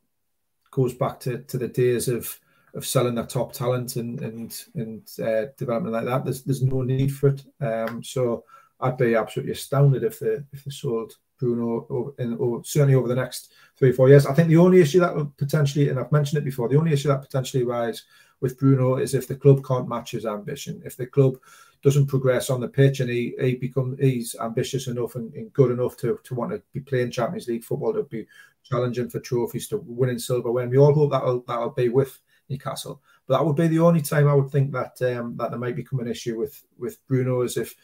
goes back to, to the days of of selling their top talent and and and uh, development like that. There's there's no need for it. Um, so I'd be absolutely astounded if they if they sold Bruno over, in, over, certainly over the next three or four years. I think the only issue that would potentially, and I've mentioned it before, the only issue that potentially rise with Bruno is if the club can't match his ambition. If the club doesn't progress on the pitch and he, he become he's ambitious enough and, and, good enough to, to want to be playing Champions League football, to be challenging for trophies, to winning silverware. And we all hope that'll that'll be with Newcastle. But that would be the only time I would think that um, that there might become an issue with with Bruno, is if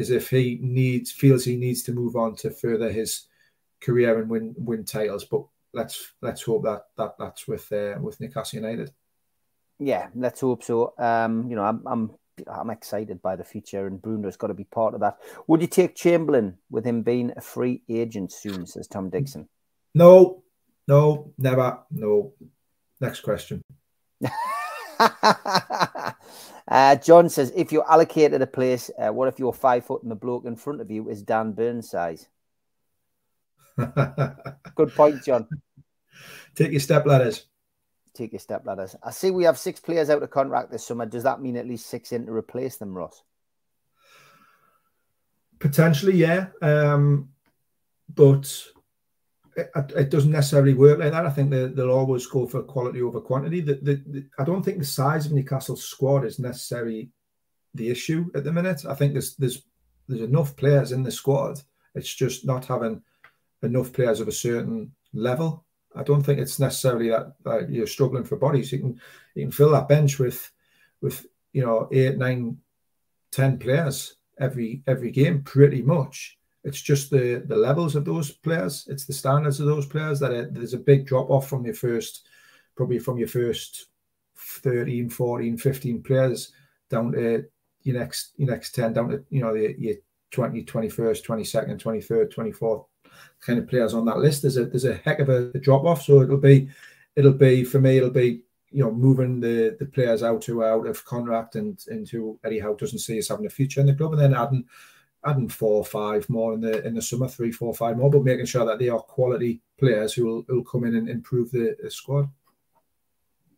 is if he needs feels he needs to move on to further his career and win win titles. But let's let's hope that that that's with uh, with Newcastle United. Yeah, let's hope so. Um, you know, I'm I'm I'm excited by the future, and Bruno's got to be part of that. Would you take Chamberlain with him being a free agent soon? Says Tom Dixon. No, no, never. No. Next question. [laughs] uh, John says, if you're allocated a place, uh, what if you're five foot and the bloke in front of you is Dan Burn's size? [laughs] Good point, John. Take your step ladders. Take your step ladders. I see we have six players out of contract this summer. Does that mean at least six in to replace them, Ross? Potentially, yeah. Um, but it, doesn't necessarily work like that. I think they, will always go for quality over quantity. The, the, the, I don't think the size of Newcastle's squad is necessarily the issue at the minute. I think there's there's there's enough players in the squad. It's just not having enough players of a certain level. I don't think it's necessarily that, that you're struggling for bodies. You can you can fill that bench with with you know eight, nine, ten players every every game pretty much. It's just the the levels of those players. It's the standards of those players that there's a big drop off from your first, probably from your first 13, 14, 15 players down to your next your next 10 down to you know your, your 20, 21st, 22nd, 23rd, 24th kind of players on that list. There's a there's a heck of a drop off. So it'll be it'll be for me it'll be you know moving the the players out to out of contract and into Eddie Howe doesn't see us having a future in the club, and then adding adding four or five more in the in the summer, three, four, five more, but making sure that they are quality players who will, who will come in and improve the, the squad.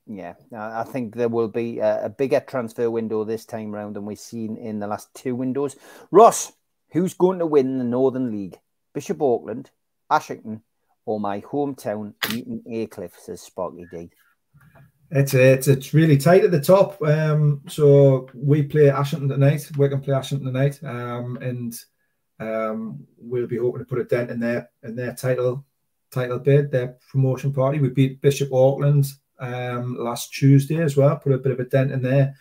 Yeah, I think there will be a, a, bigger transfer window this time round than we've seen in the last two windows. Ross, who's going to win the Northern League? Bishop Auckland, Ashington, or my hometown, Newton Aycliffe, says Sparky D. It's it's it's really tight at the top. Um, so we play Ashington tonight. We can play Ashington tonight, um, and um, we'll be hoping to put a dent in their in their title title bid, their promotion party. We beat Bishop Auckland um, last Tuesday as well. Put a bit of a dent in their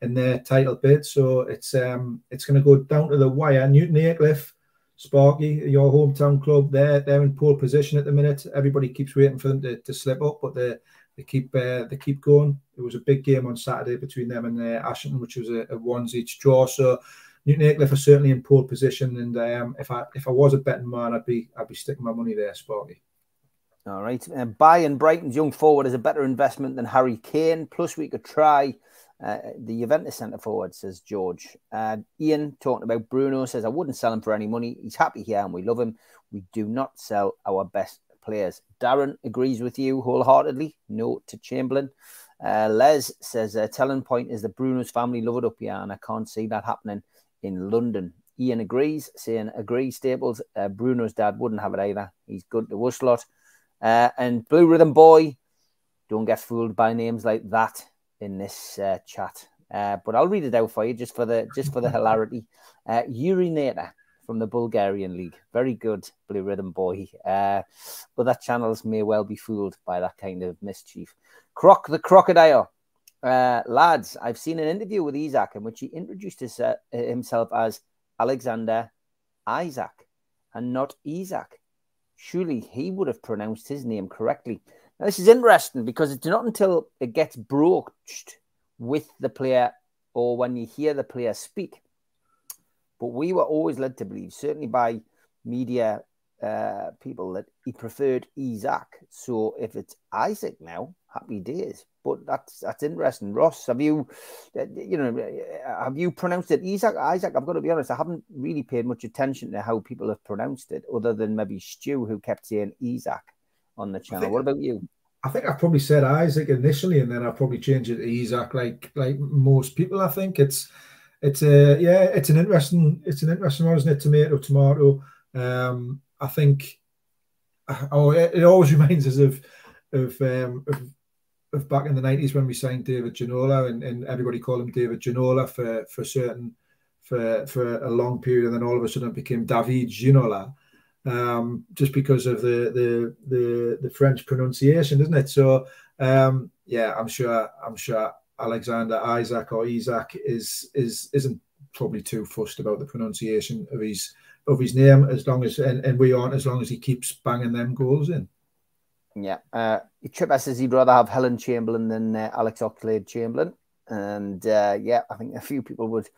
in their title bid. So it's um it's going to go down to the wire. Newton Aycliffe, Sparky, your hometown club. They're they're in pole position at the minute. Everybody keeps waiting for them to, to slip up, but they're they keep uh, they keep going. It was a big game on Saturday between them and uh, Ashington, which was a, a ones each draw. So Newton Aycliffe are certainly in pole position, and um, if I if I was a betting man, I'd be I'd be sticking my money there, Sparky. All right, um, buying Brighton's young forward is a better investment than Harry Kane. Plus, we could try uh, the Juventus centre forward, says George. Uh, Ian talking about Bruno says I wouldn't sell him for any money. He's happy here and we love him. We do not sell our best players. Darren agrees with you wholeheartedly. No to Chamberlain. Uh, Les says a telling point is that Bruno's family love it up here, and I can't see that happening in London. Ian agrees, saying agree Staples. Uh, Bruno's dad wouldn't have it either. He's good to us lot. Uh, and Blue Rhythm Boy, don't get fooled by names like that in this uh, chat. Uh, but I'll read it out for you just for the just for the hilarity. Uh, urinator from the Bulgarian league. Very good, Blue Rhythm boy. Uh, other channels may well be fooled by that kind of mischief. Croc the Crocodile. Uh, lads, I've seen an interview with Isaac in which he introduced his, uh, himself as Alexander Isaac and not Isaac. Surely he would have pronounced his name correctly. Now, this is interesting because it's not until it gets broached with the player or when you hear the player speak but we were always led to believe, certainly by media uh, people, that he preferred Isaac. So if it's Isaac now, happy days. But that's that's interesting. Ross, have you, uh, you know, have you pronounced it Isaac? Isaac, I've got to be honest, I haven't really paid much attention to how people have pronounced it, other than maybe Stu, who kept saying Isaac on the channel. Think, what about you? I think I probably said Isaac initially, and then I probably changed it to Isaac, like like most people. I think it's it's a yeah, it's an interesting it's an interesting one, isn't it? Tomato, tomato. Um, I think oh, it, it always [laughs] reminds us of of, um, of of back in the nineties when we signed David Ginola and, and everybody called him David Ginola for for certain for for a long period, and then all of a sudden it became David Ginola. Um, just because of the, the the the French pronunciation, isn't it? So um, yeah, I'm sure I'm sure Alexander Isaac or Isaac is is isn't probably too fussed about the pronunciation of his of his name as long as and, and we aren't as long as he keeps banging them goals in. Yeah, uh, Chipper says he'd rather have Helen Chamberlain than uh, Alex Oxlade Chamberlain, and uh, yeah, I think a few people would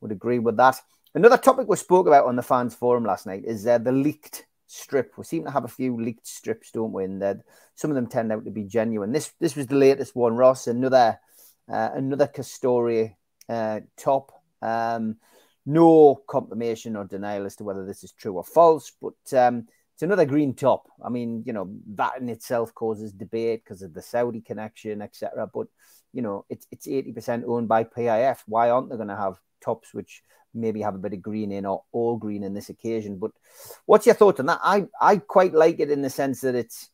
would agree with that. Another topic we spoke about on the fans forum last night is uh, the leaked strip. We seem to have a few leaked strips, don't we? And that some of them turned out to be genuine. This this was the latest one, Ross. Another uh, another Castore uh, top. Um, no confirmation or denial as to whether this is true or false, but um, it's another green top. I mean, you know, that in itself causes debate because of the Saudi connection, etc. But you know, it's it's eighty percent owned by PIF. Why aren't they going to have tops which maybe have a bit of green in or all green in this occasion? But what's your thought on that? I I quite like it in the sense that it's,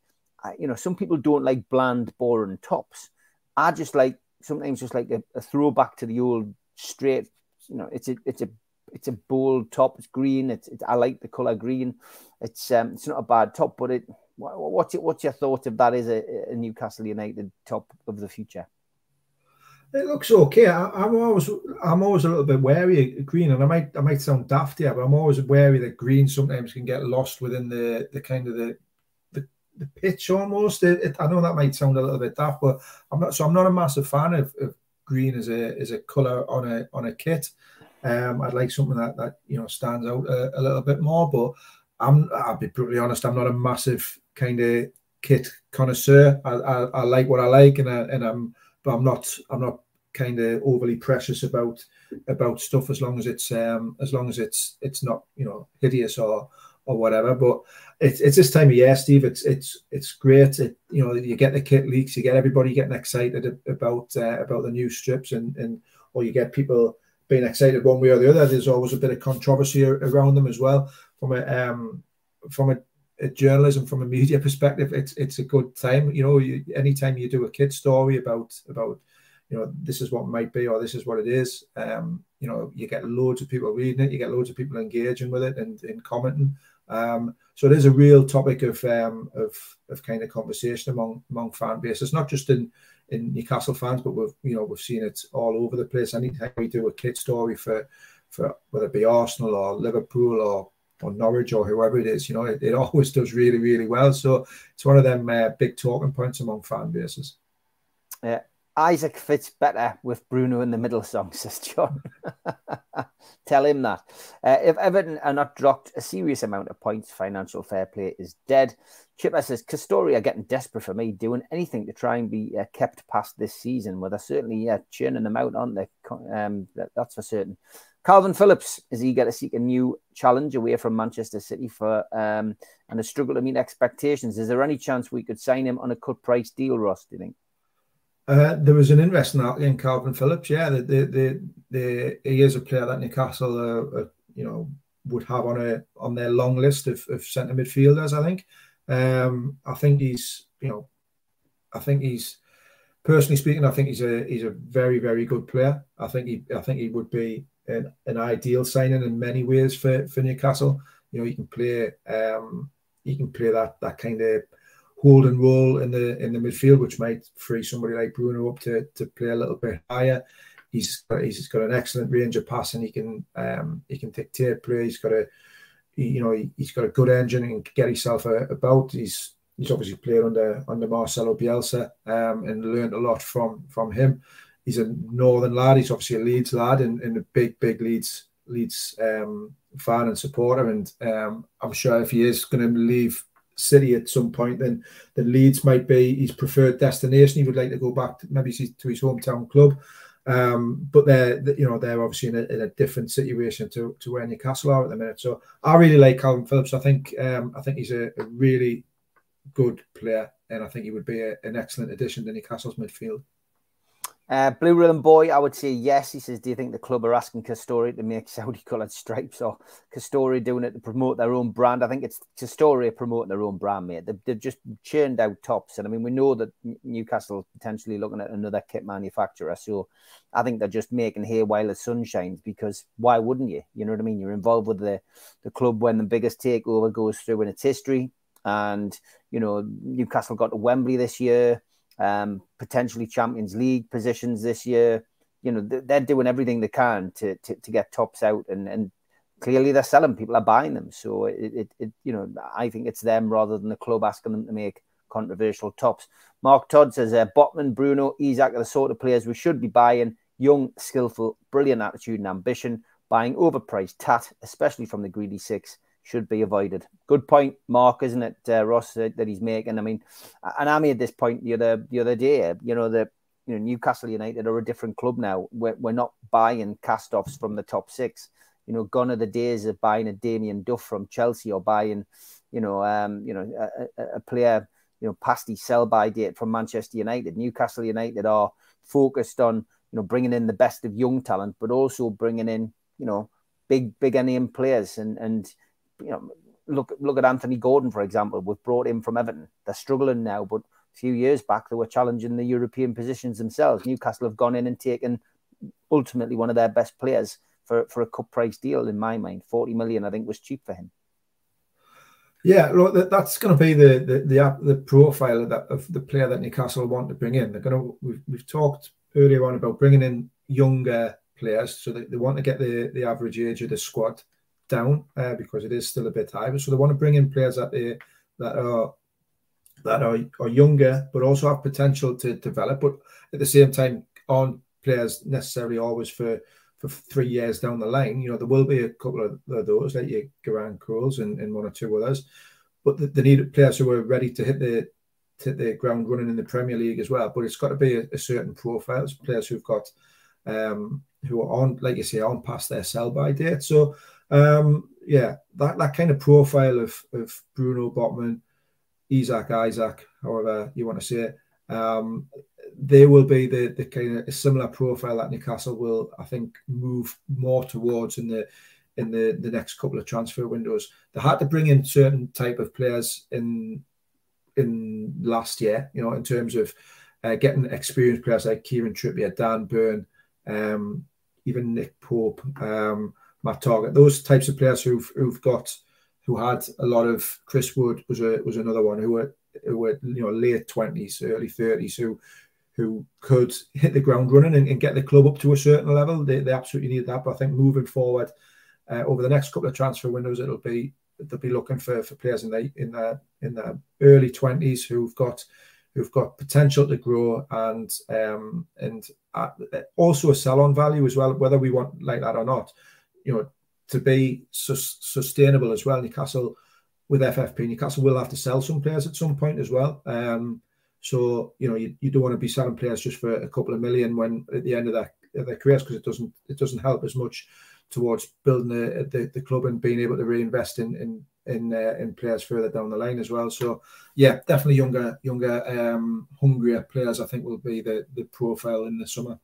you know, some people don't like bland, boring tops. I just like sometimes just like a, a throwback to the old straight. You know, it's a it's a it's a bold top. It's green. It's, I like the color green. It's um it's not a bad top, but it. What's your, what's your thought of that? Is a, a Newcastle United top of the future? It looks okay. I, am always I'm always a little bit wary of green, and I might I might sound daft here, but I'm always wary that green sometimes can get lost within the the kind of the the, pitch almost. It, it, I know that might sound a little bit daft, but I'm not. So I'm not a massive fan of, of green as a as a color on a on a kit. Um, I'd like something that that you know stands out a, a little bit more, but I'm I'll be brutally honest. I'm not a massive kind of kit connoisseur. I, I, I like what I like, and I, and I'm but I'm not I'm not kind of overly precious about about stuff as long as it's um as long as it's it's not you know hideous or or whatever. But it's it's this time of year, Steve. It's it's it's great. It, you know, you get the kit leaks, you get everybody getting excited about uh, about the new strips, and and or you get people being excited one way or the other. There's always a bit of controversy around them as well. From a um, from a, a journalism, from a media perspective, it's it's a good time. You know, you, anytime you do a kid story about about you know this is what might be or this is what it is, um, you know, you get loads of people reading it, you get loads of people engaging with it and, and commenting. Um, so it is a real topic of um, of of kind of conversation among among fan bases, not just in in Newcastle fans, but we've you know we've seen it all over the place. Anytime we do a kit story for for whether it be Arsenal or Liverpool or or Norwich or whoever it is, you know, it, it [laughs] always does really really well. So it's one of them uh, big talking points among fan bases. Yeah, Isak fits better with Bruno in the middle song, [laughs] says John. Tell him that. Uh, if Everton are not dropped a serious amount of points, financial fair play is dead. Chipper says, Castore are getting desperate for me, doing anything to try and be uh, kept past this season. Well, they're certainly uh, churning them out, aren't they? Um, that, that's for certain. Kalvin Phillips is eager to seek a new challenge away from Manchester City for um, and a struggle to meet expectations. Is there any chance we could sign him on a cut price deal, Ross? Do you think? Uh, there was an interest in, in Kalvin Phillips. Yeah, the, the, the, the, he is a player that Newcastle, uh, uh, you know, would have on a on their long list of, of centre midfielders. I think. Um, I think he's, you know, I think he's personally speaking, I think he's a he's a very very good player. I think he I think he would be an, an ideal signing in many ways for for Newcastle. You know, he can play um, he can play that that kind of holding role in the in the midfield, which might free somebody like Bruno up to to play a little bit higher. He's got, he's got an excellent range of passing. He can um, he can dictate play. He's got a you know, he, has got a good engine and can get himself about. He's he's obviously played under under Marcelo Bielsa um, and learned a lot from from him. He's a northern lad. He's obviously a Leeds lad and, and a big big Leeds Leeds um, fan and supporter. And um, I'm sure if he is going to leave City at some point, then then Leeds might be his preferred destination. He would like to go back to maybe to his hometown club. Um, but they're you know they're obviously in a, in a, different situation to, to where Newcastle are at the minute. So I really like Kalvin Phillips. I think um, I think he's a, a, really good player, and I think he would be a, an excellent addition to Newcastle's midfield. Uh, Blue Ribbon Boy, I would say yes. He says, Do you think the club are asking Castore to make [laughs] Saudi coloured stripes or Castore doing it to promote their own brand? I think it's Castore promoting their own brand, mate. They've, they've, just churned out tops. And I mean, we know that Newcastle potentially looking at another kit manufacturer. So I think they're just making hay while the sun shines because why wouldn't you? You know what I mean? You're involved with the, the club when the biggest takeover goes through in its history. And, you know, Newcastle got to Wembley this year um, potentially Champions League positions this year. you know they're doing everything they can to to, to get tops out, and and clearly they're selling. People are buying them, so it, it, it you know I think it's them rather than the club asking them to make controversial tops. Mark Todd says uh, Botman, Bruno, Isak are the sort of players we should be buying. Young, skillful, brilliant attitude and ambition. Buying overpriced tat, especially from the greedy six, should be avoided. Good point, Mark, isn't it, uh, Ross, uh, that he's making? I mean, and I made this point the other the other day. You know, the you know Newcastle United are a different club now. We're, we're not buying cast-offs from the top six. You know, gone are the days of buying a Damien Duff from Chelsea or buying, you know, um, you know, a, a player, you know, past his sell-by date from Manchester United. Newcastle United are focused on, you know, bringing in the best of young talent, but also bringing in, you know, big, bigger name players and and you know, look look at Anthony Gordon for example. We've brought him from Everton. They're struggling now, but a few years back they were challenging the European positions themselves. Newcastle have gone in and taken ultimately one of their best players for for a cup price deal. In my mind, forty million I think was cheap for him. Yeah, look, that's going to be the the the, the profile of, that, of the player that Newcastle want to bring in. They're going to we've, we've talked earlier on about bringing in younger players, so they, they want to get the the average age of the squad down uh, because it is still a bit high. So they want to bring in players that they, that are that are, are younger, but also have potential to develop. But at the same time, aren't players necessarily always for for three years down the line. You know, there will be a couple of those, like your Garang Kuols and, and one or two others. But they need players who are ready to hit the hit the ground running in the Premier League as well. But it's got to be a, a certain profile, players who've got um, who are on, like you say, on past their sell by date. So um, yeah, that, that kind of profile of, of Bruno Botman, Isaac Isaac, however you want to say it, um, they will be the, the kind of similar profile that Newcastle will, I think, move more towards in the in the, the next couple of transfer windows. They had to bring in certain type of players in in last year, you know, in terms of uh, getting experienced players like Kieran Trippier, Dan Burn, um, even Nick Pope, um, Matt Targett, those types of players who've who've got who had a lot of Chris Wood was a was another one who were who were you know late twenties, early thirties who who could hit the ground running and, and, get the club up to a certain level. They, they absolutely need that. But I think moving forward uh, over the next couple of transfer windows, it'll be they'll be looking for, for players in the in the in the early twenties who've got who've got potential to grow and um, and uh, also a sell on value as well, whether we want like that or not you know, to be su- sustainable as well. Newcastle with FFP, Newcastle will have to sell some players at some point as well. Um, so you know, you, you don't want to be selling players just for a couple of million when at the end of their, their careers because it doesn't it doesn't help as much towards building the, the, the club and being able to reinvest in in in, uh, in players further down the line as well. So yeah, definitely younger younger um, hungrier players I think will be the the profile in the summer.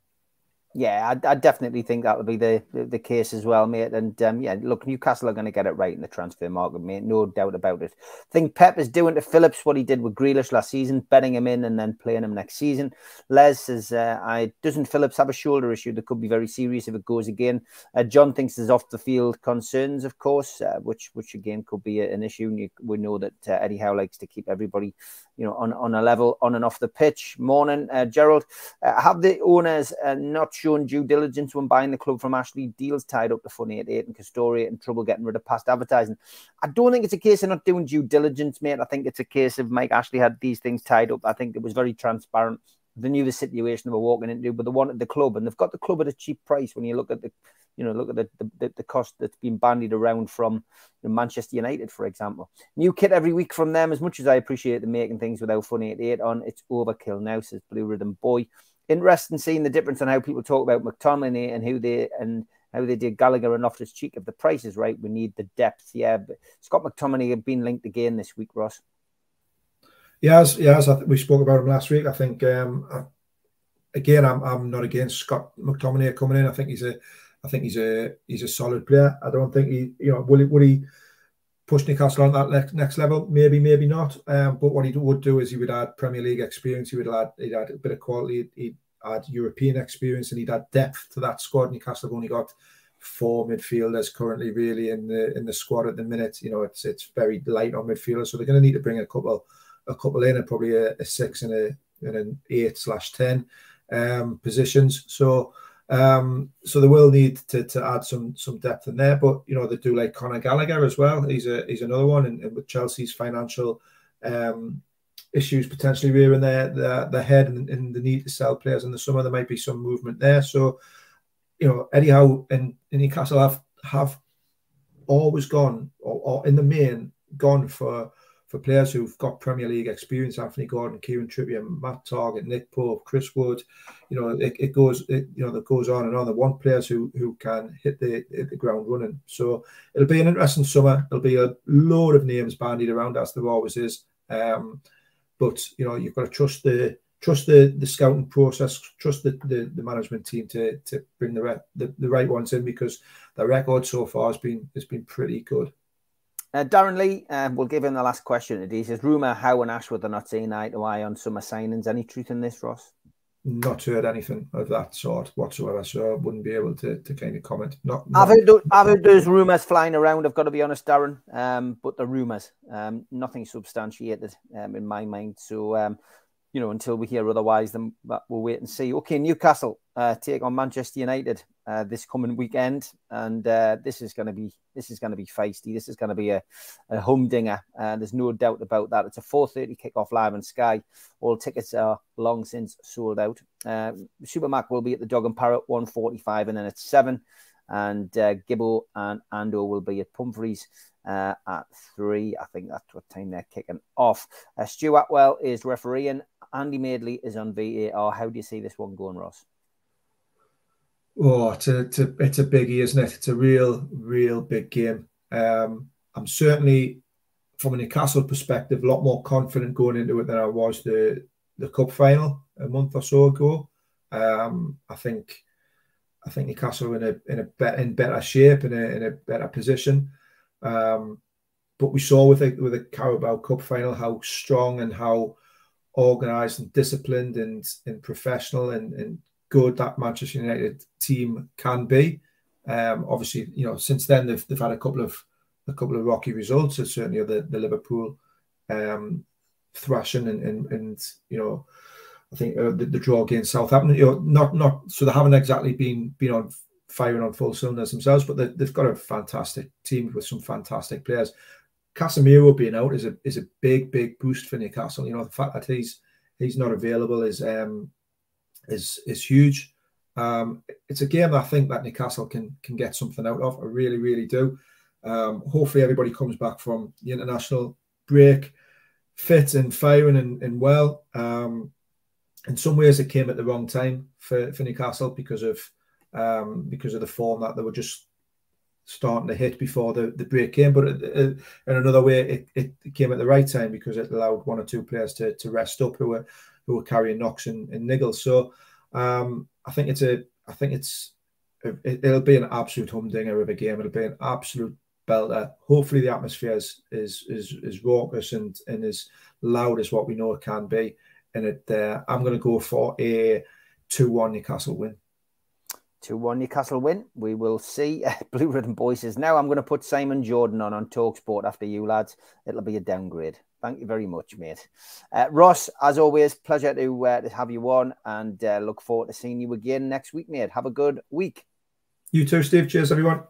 Yeah, I, I, definitely think that would be the, the, the case as well, mate. And um, yeah, look, Newcastle are going to get it right in the transfer market, mate. No doubt about it. I think Pep is doing to Phillips what he did with Grealish last season, betting him in and then playing him next season. Les says, uh, "I doesn't Phillips have a shoulder issue that could be very serious if it goes again?" Uh, John thinks there's off the field concerns, of course, uh, which which again could be an issue. And You, we know that uh, Eddie Howe likes to keep everybody you know, on, on a level on and off the pitch. Morning, uh, Gerald. Uh, have the owners not shown due diligence when buying the club from Ashley? Deals tied up the Fun88 and Castoria and trouble getting rid of past advertising. I don't think it's a case of not doing due diligence, mate. I think it's a case of Mike Ashley had these things tied up. I think it was very transparent. They knew the situation they were walking into, but they wanted the club, and they've got the club at a cheap price. When you look at the you know, look at the, the, the cost that's been bandied around from Manchester United, for example. New kit every week from them. As much as I appreciate them making things without Fun88 on, it's overkill now, says Blue Rhythm Boy. Interesting seeing the difference on how people talk about McTominay and who they and how they did Gallagher and Loftus Cheek. If the price is right, we need the depth. Yeah, but Scott McTominay have been linked again this week, Ross. Yes, yes, we spoke about him last week. I think um, again, I'm I'm not against Scott McTominay coming in. I think he's a I think he's a he's a solid player. I don't think he, you know, will he, will he push Newcastle on that next, level? Maybe, maybe not. Um, but what he would do is he would add Premier League experience. He would add he'd add a bit of quality. He'd add European experience, and he'd add depth to that squad. Newcastle have only got four midfielders currently really in the in the squad at the minute. You know, it's it's very light on midfielders, so they're going to need to bring a couple a couple in, and probably a, a six and a and an eight slash ten um, positions. So Um, so they will need to, to add some some depth in there. But you know they do like Conor Gallagher as well. He's a he's another one, and, and with Chelsea's financial um, issues potentially rearing their their, their head and, and, the need to sell players in the summer, there might be some movement there. So you know Eddie Howe and, and Newcastle have have always gone or, or in the main gone for for players who've got Premier League experience, Anthony Gordon, Kieran Trippier, Matt Targett, Nick Pope, Chris Wood, you know, it, it goes, it, you know, that goes on and on. They want players who who can hit the hit the ground running. So it'll be an interesting summer. There'll be a load of names bandied around as there always is. Um, but you know, you've got to trust the trust the the scouting process, trust the, the, the management team to to bring the, re- the the right ones in because the record so far has been has been pretty good. Uh, Darren Lee, uh, we'll give him the last question today. He says, rumour Howe and Ashworth are not seeing eye to eye on summer signings. Any truth in this, Ross? Not heard anything of that sort whatsoever, so I wouldn't be able to, to kind of comment. Not, not... I've, heard, I've heard those rumours flying around, I've got to be honest, Darren, um, but the rumours, um, nothing substantiated um, in my mind. So, um, you know, until we hear otherwise, then we'll wait and see. Okay, Newcastle uh, take on Manchester United uh, this coming weekend, and uh, this is going to be this is going to be feisty. This is going to be a, a humdinger, and there's no doubt about that. It's a 4:30 kickoff live on Sky. All tickets are long since sold out. Uh, Supermac will be at the Dog and Parrot 1:45, and then at seven, and uh, Gibbo and Ando will be at Pumphrey's uh, at three. I think that's what time they're kicking off. Uh, Stuart Atwell is refereeing, Andy Madeley is on VAR. How do you see this one going, Ross? Oh, it's a, it's a, it's a biggie, isn't it? It's a real, real big game. Um, I'm certainly, from a Newcastle perspective, a lot more confident going into it than I was the the cup final a month or so ago. Um, I think, I think Newcastle in a in a better in better shape in a in a better position. Um, but we saw with the with the Carabao Cup final how strong and how organised and disciplined and, and professional and, and good that Manchester United team can be. Um, obviously, you know, since then they've, they've had a couple of a couple of rocky results. Certainly the, the Liverpool um, thrashing and, and, and you know, I think uh, the, the, draw against Southampton. You know, not not so they haven't exactly been been on firing on full cylinders themselves, but they, have got a fantastic team with some fantastic players. Casemiro being out is a is a big big boost for Newcastle. You know the fact that he's he's not available is um is is huge. Um, it's a game that I think that Newcastle can can get something out of. I really really do. Um, hopefully everybody comes back from the international break fit and firing and, and well. Um, in some ways, it came at the wrong time for, for Newcastle because of um, because of the form that they were just starting to hit before the, the break came. But in another way, it, it came at the right time because it allowed one or two players to, to rest up who were who were carrying knocks and, and niggles. So um, I think it's a I think it's it, will be an absolute humdinger of a game. It'll be an absolute belter. Hopefully the atmosphere is is is, is raucous and and as loud as what we know it can be. And it uh, I'm going to go for a two one Newcastle win. 2 1 Newcastle win. We will see. [laughs] Blue Ribbon Boys says, now I'm going to put Simon Jordan on on Talk Sport after you, lads. It'll be a downgrade. Thank you very much, mate. Uh, Ross, as always, pleasure to, uh, to have you on and uh, look forward to seeing you again next week, mate. Have a good week. You too, Steve. Cheers, everyone.